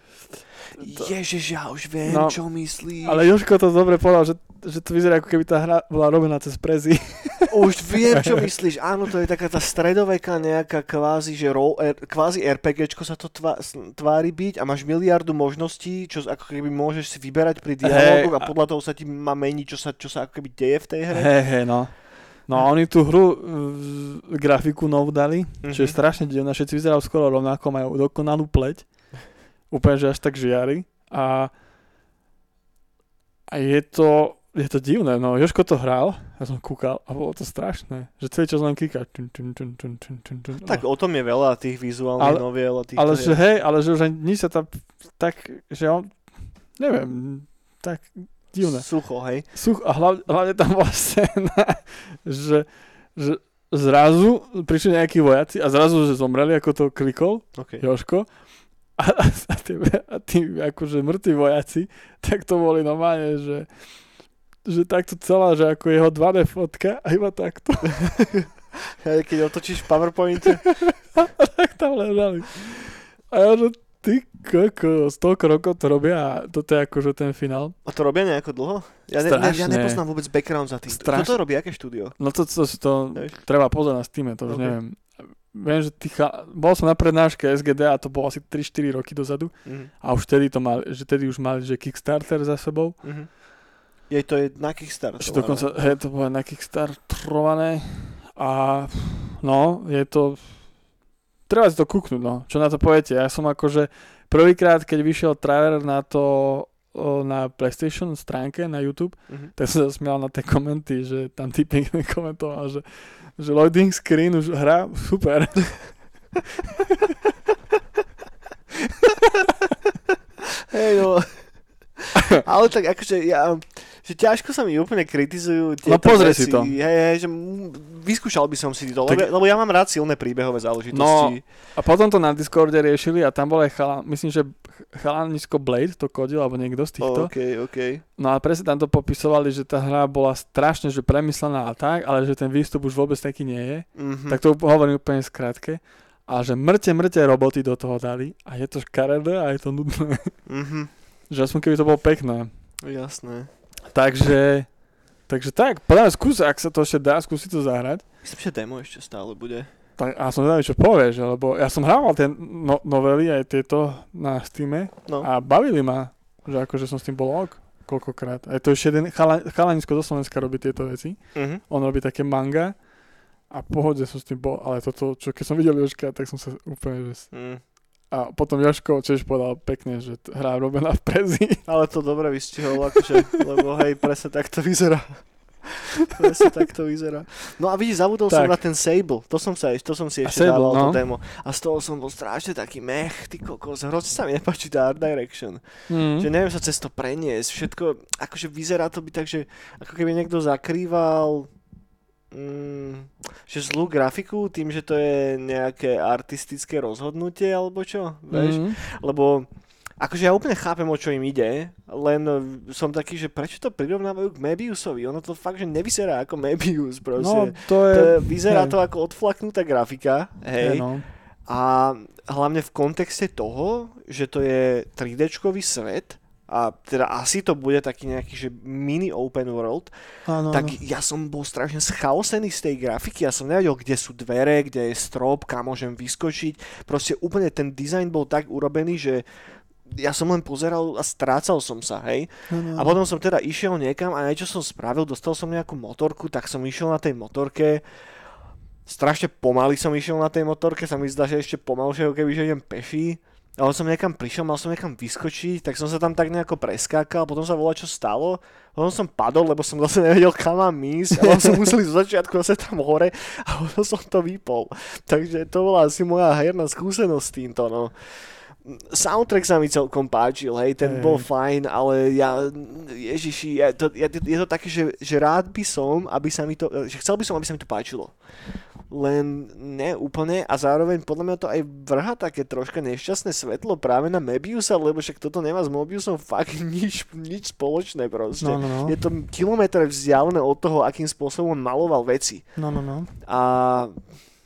Speaker 2: To-
Speaker 1: Ježiš, ja už viem,
Speaker 2: No,
Speaker 1: čo myslíš.
Speaker 2: ale Joško to dobre povedal, že, že to vyzerá ako keby tá hra bola robená cez prezy.
Speaker 1: Už viem, čo myslíš. Áno, to je taká tá stredoveká nejaká kvázi, že ro, er, kvázi RPGčko sa to tvá, tvári byť a máš miliardu možností, čo ako keby môžeš si vyberať pri dialogoch a
Speaker 2: a-
Speaker 1: podľa toho sa ti má meniť, čo sa, čo sa ako keby deje v tej hre.
Speaker 2: Hej, hej, no. No a oni tú hru, uh, grafiku novú dali,
Speaker 1: Mhm.
Speaker 2: čo je strašne divné, všetci vyzerajú skoro rovnako, majú dokonalú pleť, úplne, že až tak žiari a, a je to, je to divné, no Joško to hral, ja som kúkal a bolo to strašné, že celý čas len kýka. Čun, čun, čun, čun, čun, čun, čun.
Speaker 1: Tak o tom je veľa tých vizuálnych
Speaker 2: Ale-
Speaker 1: noviel a týchto
Speaker 2: ale že hej, ale že už ani sa tam tak, že on, neviem, tak divné.
Speaker 1: Sucho, hej.
Speaker 2: Such, a hlavne, hlavne tam bola scéna, že, že zrazu prišli nejakí vojaci a zrazu, že zomreli, ako to klikol
Speaker 1: Okay.
Speaker 2: Joško. A, a, a, tí, a tí akože mŕtvi vojaci, tak to boli normálne, že že takto celá, že ako jeho 2D fotka a iba takto,
Speaker 1: keď otočíš v PowerPointe.
Speaker 2: tak tam ležali. A ja, že ty koko, z toľko rokov to robia a toto je akože ten finál.
Speaker 1: A to robia nejako dlho? Ja, ne, ne, ja nepoznám vôbec background za tým.
Speaker 2: Strašne.
Speaker 1: Kto to robí? Aké štúdio?
Speaker 2: No to, to, to, to treba pozrieť na Steam, to už
Speaker 1: Ok.
Speaker 2: neviem. Viem, že tých, bol som na prednáške SGD a to bolo asi 3-4 roky dozadu
Speaker 1: Mhm.
Speaker 2: a už vtedy to mali, že tedy už mali, že Kickstarter za sebou.
Speaker 1: Mhm. Jej to je na Kickstarter.
Speaker 2: Že dokonca, hej, to bolo na Kickstarterované a no, je to, treba si to kúknúť, no. Čo na to poviete? Ja som akože prvýkrát, keď vyšiel trailer na to na PlayStation stránke na YouTube,
Speaker 1: Mhm.
Speaker 2: tak som sa smial na tie komenty, že tam typek komentoval, že, že loading screen už hra, super.
Speaker 1: Hej, no. Ale tak akože ja, že ťažko sa mi úplne kritizujú tieto
Speaker 2: No pozri si to.
Speaker 1: Hej, hej, že vyskúšal by som si to,
Speaker 2: Tak-
Speaker 1: lebo, lebo ja mám rád silné príbehové záležitosti.
Speaker 2: A potom to na Discorde riešili a tam bol aj chalan, myslím, že chalanisko Blade to kodil, alebo niekto z týchto.
Speaker 1: OK, OK.
Speaker 2: No a presne tam to popisovali, že tá hra bola strašne že premyslená a tak, ale že ten výstup už vôbec taký nie je.
Speaker 1: Mhm.
Speaker 2: Tak to hovorím úplne skrátke. A že mŕte, mŕte roboty do toho dali a je to škaredé a je to nudné.
Speaker 1: Mhm.
Speaker 2: že aspoň keby to bolo pekné.
Speaker 1: Jasné.
Speaker 2: Takže, takže tak, podľa mňa skús, ak sa to ešte dá, skúsi to zahrať.
Speaker 1: Myslím, že demo ešte stále bude.
Speaker 2: Tak, a som zvedavý, čo povieš, lebo ja som hrával tie no, novely aj tieto na Steame
Speaker 1: No.
Speaker 2: a bavili ma, že akože som s tým bol ok koľkokrát. A je to ešte jeden chala, chalanisko do Slovenska robí tieto veci.
Speaker 1: Mhm.
Speaker 2: On robí také manga a pohode som s tým bol, ale toto, čo keď som videl Jožka, tak som sa úplne, že...
Speaker 1: Mm.
Speaker 2: A potom Jožko tiež povedal pekne, že hra robená v prezi.
Speaker 1: Ale to dobre vystihol, akože, lebo hej, presne tak to vyzerá. presne tak to vyzerá. No a vidíš, zabudol som
Speaker 2: Tak.
Speaker 1: na ten Sable, to som, sa, to som si ešte
Speaker 2: Sable,
Speaker 1: dával, to
Speaker 2: no.
Speaker 1: demo. A z toho som bol strašne taký mech, ty kokos, hrozne sa mi nepáči tá art direction.
Speaker 2: Mm.
Speaker 1: Že neviem sa cez to preniesť, všetko, akože vyzerá to byť tak, že ako keby niekto zakrýval mm, že zlú grafiku tým, že to je nejaké artistické rozhodnutie alebo čo, vieš?
Speaker 2: Mm.
Speaker 1: Lebo akože ja úplne chápem, o čo im ide, len som taký, že prečo to prirovnávajú k Mebiusovi? Ono to fakt, že nevyzerá ako Mebius
Speaker 2: No,
Speaker 1: proste.
Speaker 2: to je...
Speaker 1: to je, vyzerá
Speaker 2: hej.
Speaker 1: to ako odflaknutá grafika, hej.
Speaker 2: hej, no.
Speaker 1: A hlavne v kontexte toho, že to je 3D-čkový svet, a teda asi to bude taký nejaký, že mini open world,
Speaker 2: Áno,
Speaker 1: tak
Speaker 2: áno.
Speaker 1: ja som bol strašne schaosený z tej grafiky, ja som nevedel, kde sú dvere, kde je strop, kam môžem vyskočiť. Proste úplne ten dizajn bol tak urobený, že ja som len pozeral a strácal som sa, hej. A
Speaker 2: Áno,
Speaker 1: potom som teda išiel niekam a niečo som spravil, dostal som nejakú motorku, tak som išiel na tej motorke. Strašne pomaly som išiel na tej motorke, sa mi zdá, že ešte pomalšie, keby že idem peši. Ale som niekam prišiel, mal som niekam vyskočiť, tak som sa tam tak nejako preskákal, potom sa volá, čo stalo. Potom som padol, lebo som zase nevedel, kam mám ísť. A som museli zo začiatku zase tam hore a potom som to vypol. Takže to bola asi moja herná skúsenosť s týmto, no. Soundtrack sa mi celkom páčil, hej, ten
Speaker 2: Hej.
Speaker 1: bol fajn, ale ja, ježiši, ja, to, ja, je to také, že, že rád by som, aby sa mi to, že chcel by som, aby sa mi to páčilo. Len ne úplne a zároveň podľa mňa to aj vrha také troška nešťastné svetlo práve na Mebiusa, lebo však toto nemá s Mobiusom fakt nič, nič spoločné proste.
Speaker 2: No, no, no.
Speaker 1: Je to kilometr vzdialené od toho, akým spôsobom maloval veci.
Speaker 2: No, no, no.
Speaker 1: A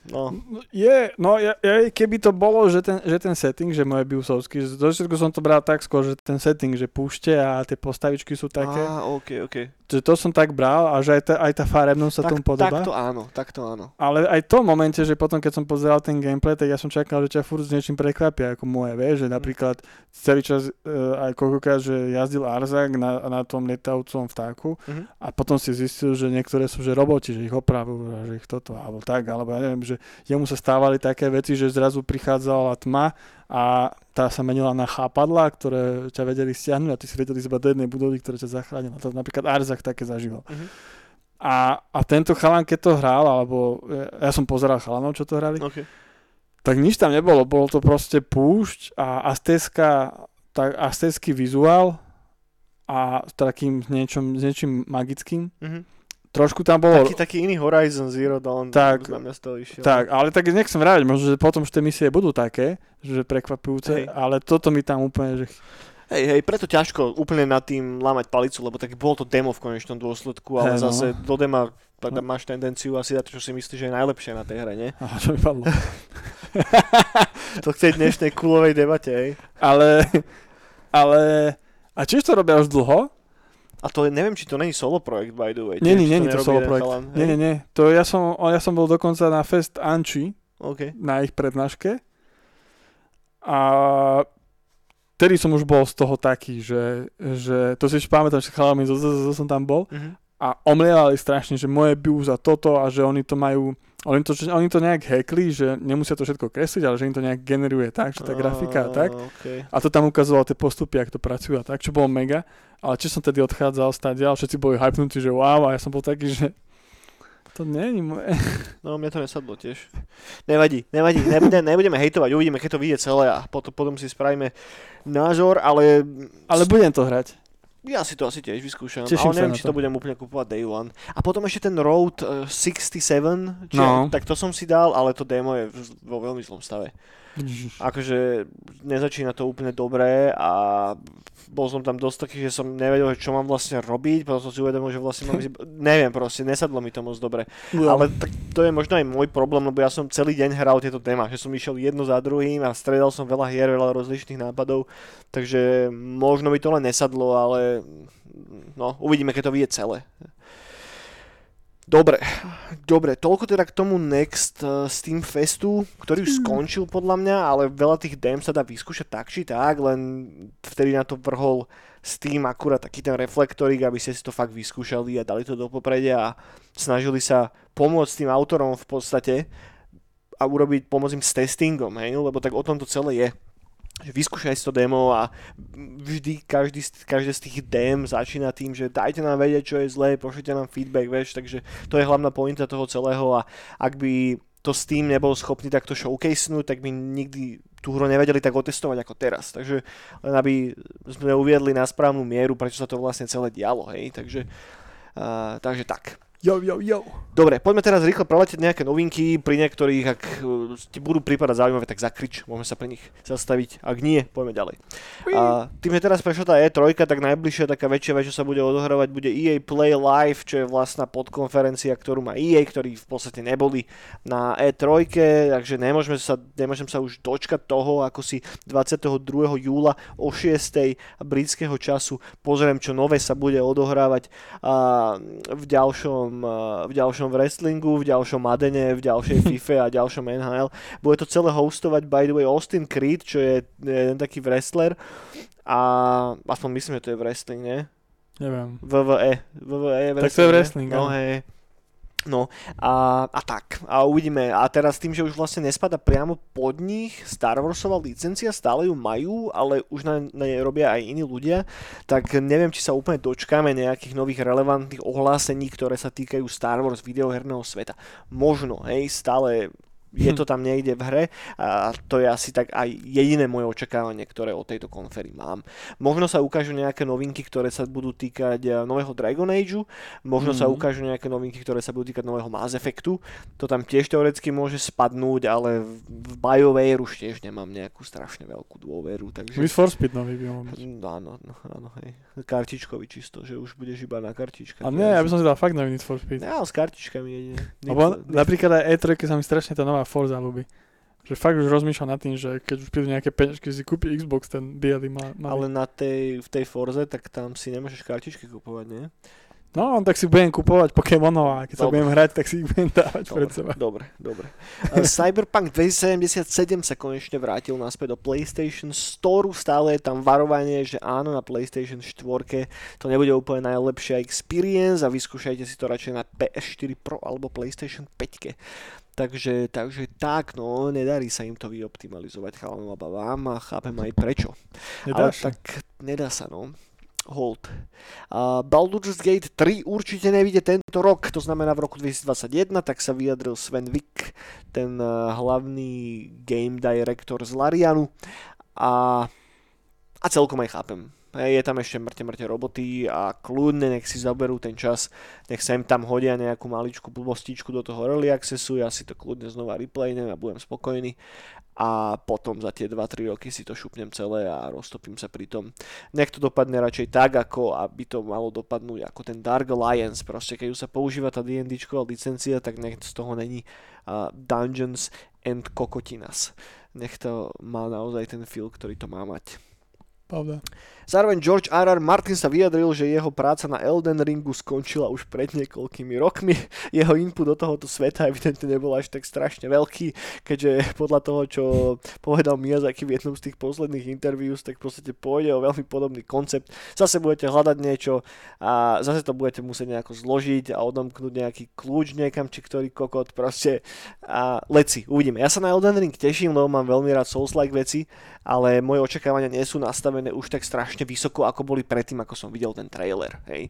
Speaker 1: No.
Speaker 2: Je, no ja, ja, keby to bolo, že ten, že ten setting, že moje biusovský, z začiatku som to bral tak skôr, že ten setting, že púšte a tie postavičky sú také.
Speaker 1: Á, ok, ok.
Speaker 2: Že to som tak bral a že aj tá, aj tá farebnosť sa
Speaker 1: Tak,
Speaker 2: tomu podobá.
Speaker 1: takto áno, takto áno.
Speaker 2: Ale aj v tom momente, že potom, keď som pozeral ten gameplay, tak ja som čakal, že ťa furt s niečím prekvapia, ako moje, vieš, že napríklad celý čas uh, aj koľkokrát, že jazdil Arzak na, na tom lietavcom vtáku
Speaker 1: Mhm.
Speaker 2: a potom si zistil, že niektoré sú že roboti, že ich opravujú že ich toto, alebo tak, alebo ja neviem, že jemu sa stávali také veci, že zrazu prichádzala tma a tá sa menila na chápadla, ktoré ťa vedeli stiahnuť a ty si vedeli iba do jednej budovy, ktoré ťa zachránila. To napríklad Arzak také zažíval.
Speaker 1: Mhm.
Speaker 2: A, a tento chalan, keď to hral, alebo ja som pozeral chalanov, čo to hrali,
Speaker 1: Ok.
Speaker 2: tak nič tam nebolo. Bolo to proste púšť a aztecká, tak aztecký vizuál a s takým niečom, s niečím magickým.
Speaker 1: Mhm.
Speaker 2: Trošku tam bolo...
Speaker 1: Taký, taký iný Horizon Zero Dawn.
Speaker 2: Tak,
Speaker 1: na mňa z toho išiel.
Speaker 2: Tak, ale tak nechcem vrať, možno, že potom už tie misie budú také, že prekvapujúce,
Speaker 1: Hej.
Speaker 2: ale toto mi tam úplne, že...
Speaker 1: Hej, hej, preto ťažko úplne nad tým lámať palicu, lebo tak bolo to demo v konečnom dôsledku, ale
Speaker 2: Hej, no.
Speaker 1: zase do dema tak
Speaker 2: No.
Speaker 1: máš tendenciu asi dať, čo si myslíš, že je najlepšie na tej hre, nie?
Speaker 2: Aha, čo mi padlo.
Speaker 1: To v tej dnešnej kulovej debate, hej.
Speaker 2: ale, ale... A čiže to robia už dlho?
Speaker 1: A to je, neviem, či to není solo projekt, by the way.
Speaker 2: Nie, nie, nie, to
Speaker 1: nerobí
Speaker 2: solo projekt.
Speaker 1: chalan,
Speaker 2: Nie, nie, nie. To ja som, ja som bol dokonca na Fest Anchi,
Speaker 1: OK.
Speaker 2: na ich prednáške. A vtedy som už bol z toho taký, že, že to si ešte pamätám, že chalami som tam bol
Speaker 1: Mhm.
Speaker 2: a omlievali strašne, že moje biu za toto a že oni to majú, oni to, oni to nejak hackli, že nemusia to všetko kresliť, ale že im to nejak generuje tak, že tá grafika a tak.
Speaker 1: Okay.
Speaker 2: A to tam ukazovalo tie postupy, ako to pracujú a tak, čo bolo mega. Ale či som tedy odchádzal stadiaľ, všetci boli hypnutí, že wow, a ja som bol taký, že to nie je moje.
Speaker 1: No, mne to nesadlo tiež. Nevadí, nevadí, nebudeme, nebudeme hejtovať, uvidíme, keď to vyjde celé a potom, potom si spravíme názor, ale
Speaker 2: Ale budem to hrať.
Speaker 1: Ja si to asi tiež vyskúšam,
Speaker 2: Teším
Speaker 1: ale neviem, či to.
Speaker 2: to.
Speaker 1: budem úplne kupovať day one. A potom ešte ten Road eh, 67, či,
Speaker 2: No.
Speaker 1: tak to som si dal, ale to demo je vo veľmi zlom stave. Akože nezačína to úplne dobré a bol som tam dosť taký, že som nevedel, čo mám vlastne robiť, potom som si uvedomil, že vlastne mám neviem proste, nesadlo mi to moc dobre. Ale tak to je možno aj môj problém, lebo ja som celý deň hral tieto téma, že som išiel jedno za druhým a stredal som veľa hier, veľa rozličných nápadov, takže možno mi to len nesadlo, ale no, uvidíme, keď to vyjde celé. Dobre, dobre, toľko teda k tomu Next uh, Steam Festu, ktorý už skončil podľa mňa, ale veľa tých dem sa dá vyskúšať tak či tak, len vtedy na to vrhol Steam akurát taký ten reflektorik, aby ste si to fakt vyskúšali a dali to do popredia a snažili sa pomôcť tým autorom v podstate a urobiť, pomôcť im s testingom, hej, lebo tak o tom to celé je vyskúšaj si to demo a vždy každý, každé z tých dem začína tým, že dajte nám vedieť, čo je zlé, pošlite nám feedback, vieš, takže to je hlavná pointa toho celého a ak by to Steam nebol schopný takto showcasenúť, tak by nikdy tú hru nevedeli tak otestovať ako teraz. Takže len aby sme uviedli na správnu mieru, prečo sa to vlastne celé dialo, hej, takže, uh, takže tak.
Speaker 2: Jo, jo, jo.
Speaker 1: Dobre, poďme teraz rýchlo preletieť nejaké novinky, pri niektorých, ak uh, ti budú prípadať zaujímavé, tak zakrič, môžeme sa pri nich zastaviť, ak nie, poďme ďalej. A tým, že teraz prešla tá E3, tak najbližšia taká väčšia vec, čo sa bude odohrávať, bude EA Play Live, čo je vlastná podkonferencia, ktorú má EA, ktorí v podstate neboli na E3, takže nemôžeme sa, nemôžem sa už dočkať toho, ako si 22. júla o 6. britského času pozriem, čo nové sa bude odohrávať v ďalšom, a, v ďalšom wrestlingu, v ďalšom Madene, v ďalšej FIFA a ďalšom NHL. Bude to celé hostovať by the way Austin Creed, čo je jeden taký wrestler a aspoň myslím, že to je wrestling, nie?
Speaker 2: Neviem.
Speaker 1: WWE. WWE je
Speaker 2: Tak to je wrestling,
Speaker 1: No, hej. No a, a tak. A uvidíme. A teraz tým, že už vlastne nespada priamo pod nich Star Warsová licencia, stále ju majú, ale už na, na nej robia aj iní ľudia, tak neviem, či sa úplne dočkáme nejakých nových relevantných ohlásení, ktoré sa týkajú Star Wars videoherného sveta. Možno, hej, stále Je
Speaker 2: Hm.
Speaker 1: to tam niekde v hre a to je asi tak aj jediné moje očakávanie, ktoré od tejto konfery mám. Možno sa ukážu nejaké novinky, ktoré sa budú týkať eh, nového Dragon Ageu, možno sa
Speaker 2: Mhm.
Speaker 1: ukážu nejaké novinky, ktoré sa budú týkať nového Mass Effectu. To tam tiež teoreticky môže spadnúť, ale v- BioWare už tiež nemám nejakú strašne veľkú dôveru, takže...
Speaker 2: Need for Speed nový by.
Speaker 1: No, áno, no, áno, hej. Kartičkový čisto, že už budeš iba na kartičkách.
Speaker 2: A nie, ja by som si dal fakt nový Need for Speed.
Speaker 1: Ja, s kartičkami jedine.
Speaker 2: Lebo napríklad aj E3 sa mi strašne tá nová Forza ľúbi. Že fakt už rozmýšľam nad tým, že keď už prídu nejaké peniažky, si kúpi Xbox ten biely má,
Speaker 1: Ale na tej, v tej Forze, tak tam si nemôžeš kartičky kupovať, nie?
Speaker 2: No, tak si budem kupovať Pokémonov a keď sa
Speaker 1: Dobre.
Speaker 2: budem hrať, tak si ich budem dávať pred
Speaker 1: Dobre,
Speaker 2: seba.
Speaker 1: dobre, dobre. Cyberpunk 2077 sa konečne vrátil naspäť do PlayStation Store. Stále je tam varovanie, že áno, na PlayStation 4 to nebude úplne najlepšia experience a vyskúšajte si to radšej na PS4 Pro alebo PlayStation 5. Takže, takže tak, no, nedarí sa im to vyoptimalizovať chalanom a babám a chápem aj prečo. Ale
Speaker 2: Nedáš?
Speaker 1: tak nedá sa, no. Hold. Uh, Baldur's Gate 3 určite nevíde tento rok, to znamená v roku 2021, tak sa vyjadril Sven Wick, ten uh, hlavný game director z Larianu a, a celkom aj chápem. Hej, Je tam ešte mŕte mŕte roboty a kľudne nech si zaberú ten čas, nech sem tam hodia nejakú maličku blbostičku do toho early accessu, ja si to kľudne znova replaynem a budem spokojný a potom za tie 2-3 roky si to šupnem celé a roztopím sa pri tom. Nech to dopadne radšej tak, ako aby to malo dopadnúť ako ten Dark Alliance. Proste keď už sa používa tá D&Dčková licencia, tak nech z toho není uh, Dungeons and Kokotinas. Nech to má naozaj ten feel, ktorý to má mať.
Speaker 2: Pravda.
Speaker 1: Zároveň George R. R. Martin sa vyjadril, že jeho práca na Elden Ringu skončila už pred niekoľkými rokmi. Jeho input do tohoto sveta evidentne nebol až tak strašne veľký, keďže podľa toho, čo povedal Miyazaki v jednom z tých posledných interviews, tak v podstate pôjde o veľmi podobný koncept. Zase budete hľadať niečo a zase to budete musieť nejako zložiť a odomknúť nejaký kľúč niekam, či ktorý kokot proste. A leci, uvidíme. Ja sa na Elden Ring teším, lebo mám veľmi rád Souls-like veci, ale moje očakávania nie sú nastavené už tak strašne vysoko, ako boli predtým, ako som videl ten trailer. Hej.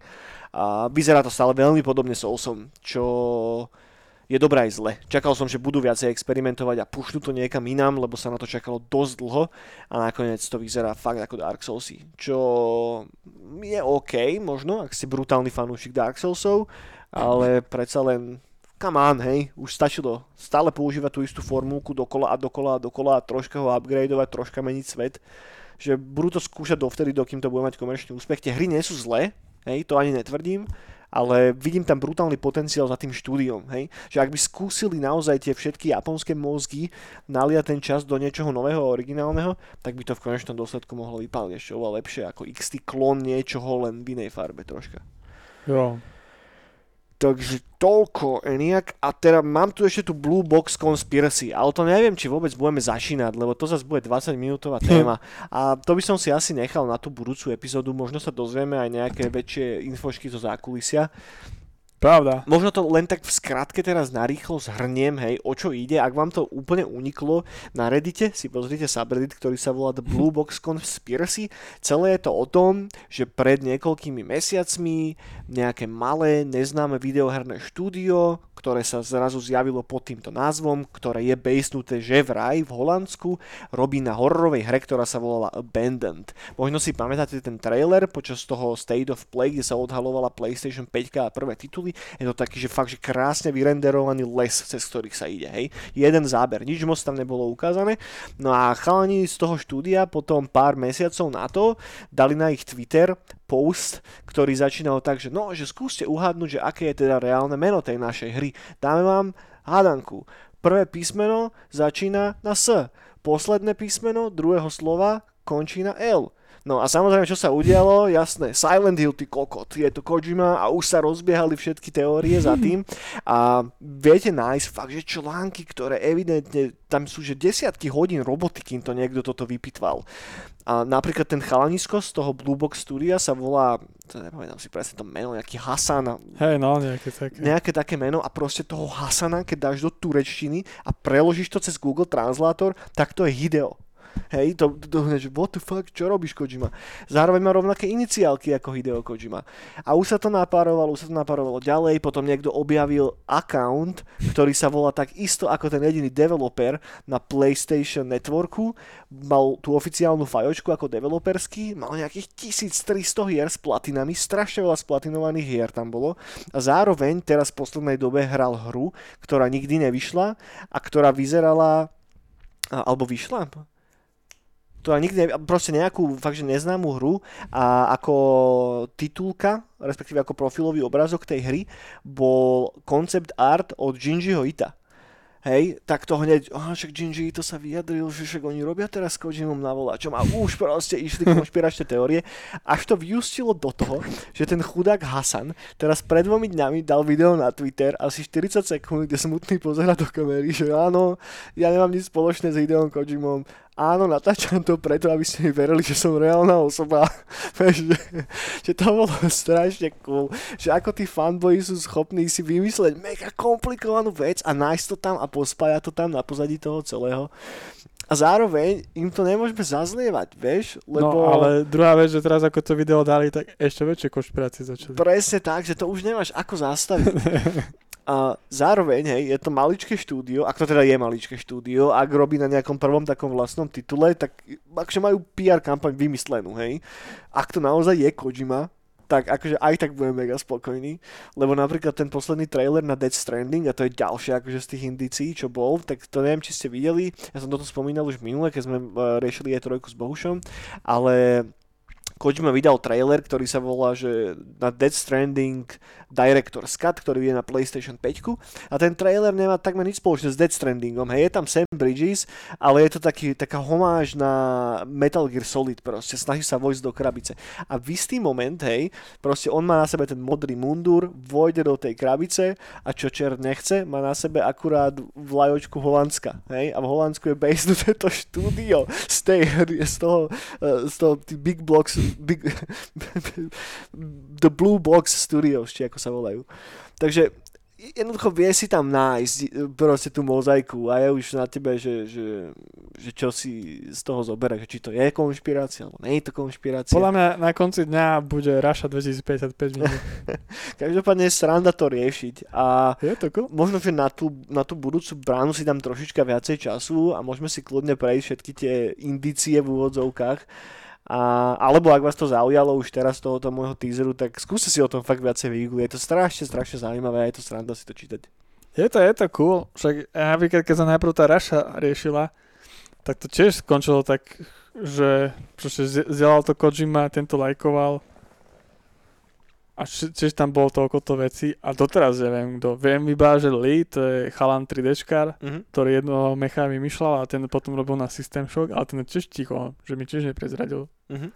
Speaker 1: A vyzerá to stále veľmi podobne Soulsom, čo je dobré aj zle. Čakal som, že budú viacej experimentovať a pušnú to niekam inám, lebo sa na to čakalo dosť dlho a nakoniec to vyzerá fakt ako Dark Soulsy, čo je OK, možno, ak ste brutálny fanúšik Dark Soulsov, ale predsa len come on, hej, už stačilo stále používať tú istú formulku dokola a dokola a dokola a troška ho upgradeovať, troška meniť svet že budú to skúšať dovtedy, dokým to bude mať komerčný úspech. Tie hry nie sú zlé, hej, to ani netvrdím, ale vidím tam brutálny potenciál za tým štúdiom, hej, že ak by skúsili naozaj tie všetky japonské mozgy naliať ten čas do niečoho nového a originálneho, tak by to v konečnom dôsledku mohlo vypáliť ešte oveľa lepšie ako XT klon niečoho len v inej farbe troška.
Speaker 2: Jo.
Speaker 1: Takže toľko, Eniak. A teda mám tu ešte tú Blue Box Conspiracy, ale to neviem, či vôbec budeme začínať, lebo to zase bude 20 minútová téma. A to by som si asi nechal na tú budúcu epizódu, možno sa dozvieme aj nejaké väčšie infošky zo zákulisia.
Speaker 2: Pravda.
Speaker 1: Možno to len tak v skratke teraz narýchlo zhrniem, hej, o čo ide. Ak vám to úplne uniklo, na Reddite si pozrite subreddit, ktorý sa volá The Blue Box Conspiracy. Celé je to o tom, že pred niekoľkými mesiacmi nejaké malé, neznáme videoherné štúdio, ktoré sa zrazu zjavilo pod týmto názvom, ktoré je basenuté že vraj v Holandsku, robí na hororovej hre, ktorá sa volala Abandoned. Možno si pamätáte ten trailer počas toho State of Play, kde sa odhalovala PlayStation 5 a prvé tituly. Je to taký, že fakt, že krásne vyrenderovaný les, cez ktorých sa ide, hej. Jeden záber, nič moc tam nebolo ukázané. No a chalani z toho štúdia potom pár mesiacov na to dali na ich Twitter post, ktorý začínal tak, že no, že skúste uhádnuť, že aké je teda reálne meno tej našej hry. Dáme vám hádanku. Prvé písmeno začína na S. Posledné písmeno druhého slova končí na L. No a samozrejme, čo sa udialo, jasné, Silent Hill, ty kokot, je to Kojima a už sa rozbiehali všetky teórie za tým a viete nájsť fakt, že články, ktoré evidentne, tam sú že desiatky hodín roboty, kým to niekto toto vypitval. A napríklad ten chalanisko z toho Blue Box Studia sa volá, to nepamätám si presne to meno, nejaký Hasan,
Speaker 2: Hej, no, nejaké také.
Speaker 1: nejaké také meno a proste toho Hasana, keď dáš do turečtiny a preložíš to cez Google Translator, tak to je Hideo. Hej, to, to, to what the fuck, čo robíš Kojima? Zároveň má rovnaké iniciálky ako Hideo Kojima. A už sa to napárovalo, už sa to napárovalo ďalej, potom niekto objavil account, ktorý sa volá tak isto ako ten jediný developer na PlayStation Networku, mal tú oficiálnu fajočku ako developerský, mal nejakých 1300 hier s platinami, strašne veľa splatinovaných hier tam bolo a zároveň teraz v poslednej dobe hral hru, ktorá nikdy nevyšla a ktorá vyzerala alebo vyšla? Ktorá nikdy, proste nejakú fakt, že neznámú hru a ako titulka, respektíve ako profilový obrazok tej hry bol koncept art od Jinjiho Ita. Hej, tak to hneď, oh, však Jinji to sa vyjadril, že však oni robia teraz s Kojimom na voláčom a už proste išli konšpiračné teórie, až to vyústilo do toho, že ten chudák Hasan teraz pred dvomi dňami dal video na Twitter, asi 40 sekúnd, kde smutný pozera do kamery, že áno, ja nemám nič spoločné s Hideom Kojimom, áno, natáčam to preto, aby ste mi verili, že som reálna osoba. že, že to bolo strašne cool. Že ako tí fanboyi sú schopní si vymysleť mega komplikovanú vec a nájsť to tam a pospájať to tam na pozadí toho celého. A zároveň im to nemôžeme zazlievať, vieš?
Speaker 2: Lebo... No ale druhá vec, že teraz ako to video dali, tak ešte väčšie konšpirácie začali.
Speaker 1: Presne tak, že to už nemáš ako zastaviť. A zároveň, hej, je to maličké štúdio, ak to teda je maličké štúdio, ak robí na nejakom prvom takom vlastnom titule, tak akože majú PR kampaň vymyslenú, hej. Ak to naozaj je Kojima, tak akože aj tak budem mega spokojný, lebo napríklad ten posledný trailer na Dead Stranding, a to je ďalšie akože z tých indícií, čo bol, tak to neviem, či ste videli, ja som toto spomínal už minule, keď sme uh, riešili aj trojku s Bohušom, ale Kojima vydal trailer, ktorý sa volá, že na Dead Stranding Director's Cut, ktorý je na PlayStation 5 a ten trailer nemá takmer nič spoločné s Dead Strandingom. Hej, je tam Sam Bridges, ale je to taký, taká homáž na Metal Gear Solid proste, snaží sa vojsť do krabice. A v istý moment, hej, proste on má na sebe ten modrý mundur, vojde do tej krabice a čo čer nechce, má na sebe akurát vlajočku Holandska, hej, a v Holandsku je basenuté to štúdio z, tej, z toho, eh, z toho Big Blocks Big, The Blue Box Studios, či ako sa volajú. Takže jednoducho vie si tam nájsť e, proste tú mozaiku a je už na tebe, že, že, že čo si z toho zoberie, či to je konšpirácia, alebo nie je to konšpirácia.
Speaker 2: Podľa mňa na konci dňa bude Raša 2055 minút.
Speaker 1: Každopádne je sranda to riešiť a
Speaker 2: je to cool.
Speaker 1: možno, že na tú, na tú budúcu bránu si dám trošička viacej času a môžeme si kľudne prejsť všetky tie indície v úvodzovkách a, alebo ak vás to zaujalo už teraz z tohoto môjho teaseru, tak skúste si o tom fakt viacej vygoogliť. Je to strašne, strašne zaujímavé a je to sranda si to čítať.
Speaker 2: Je to, je to cool. Však napríklad, keď sa najprv tá Raša riešila, tak to tiež skončilo tak, že zdieľal to Kojima, tento lajkoval a tiež tam bolo toľko to veci a doteraz neviem kto. Viem iba, že Lee, to je chalan 3Dčkár, mm-hmm. ktorý jedno mecha vymýšľal a ten potom robil na System Shock, ale ten je tiež ticho, že mi tiež neprezradil. Mm-hmm.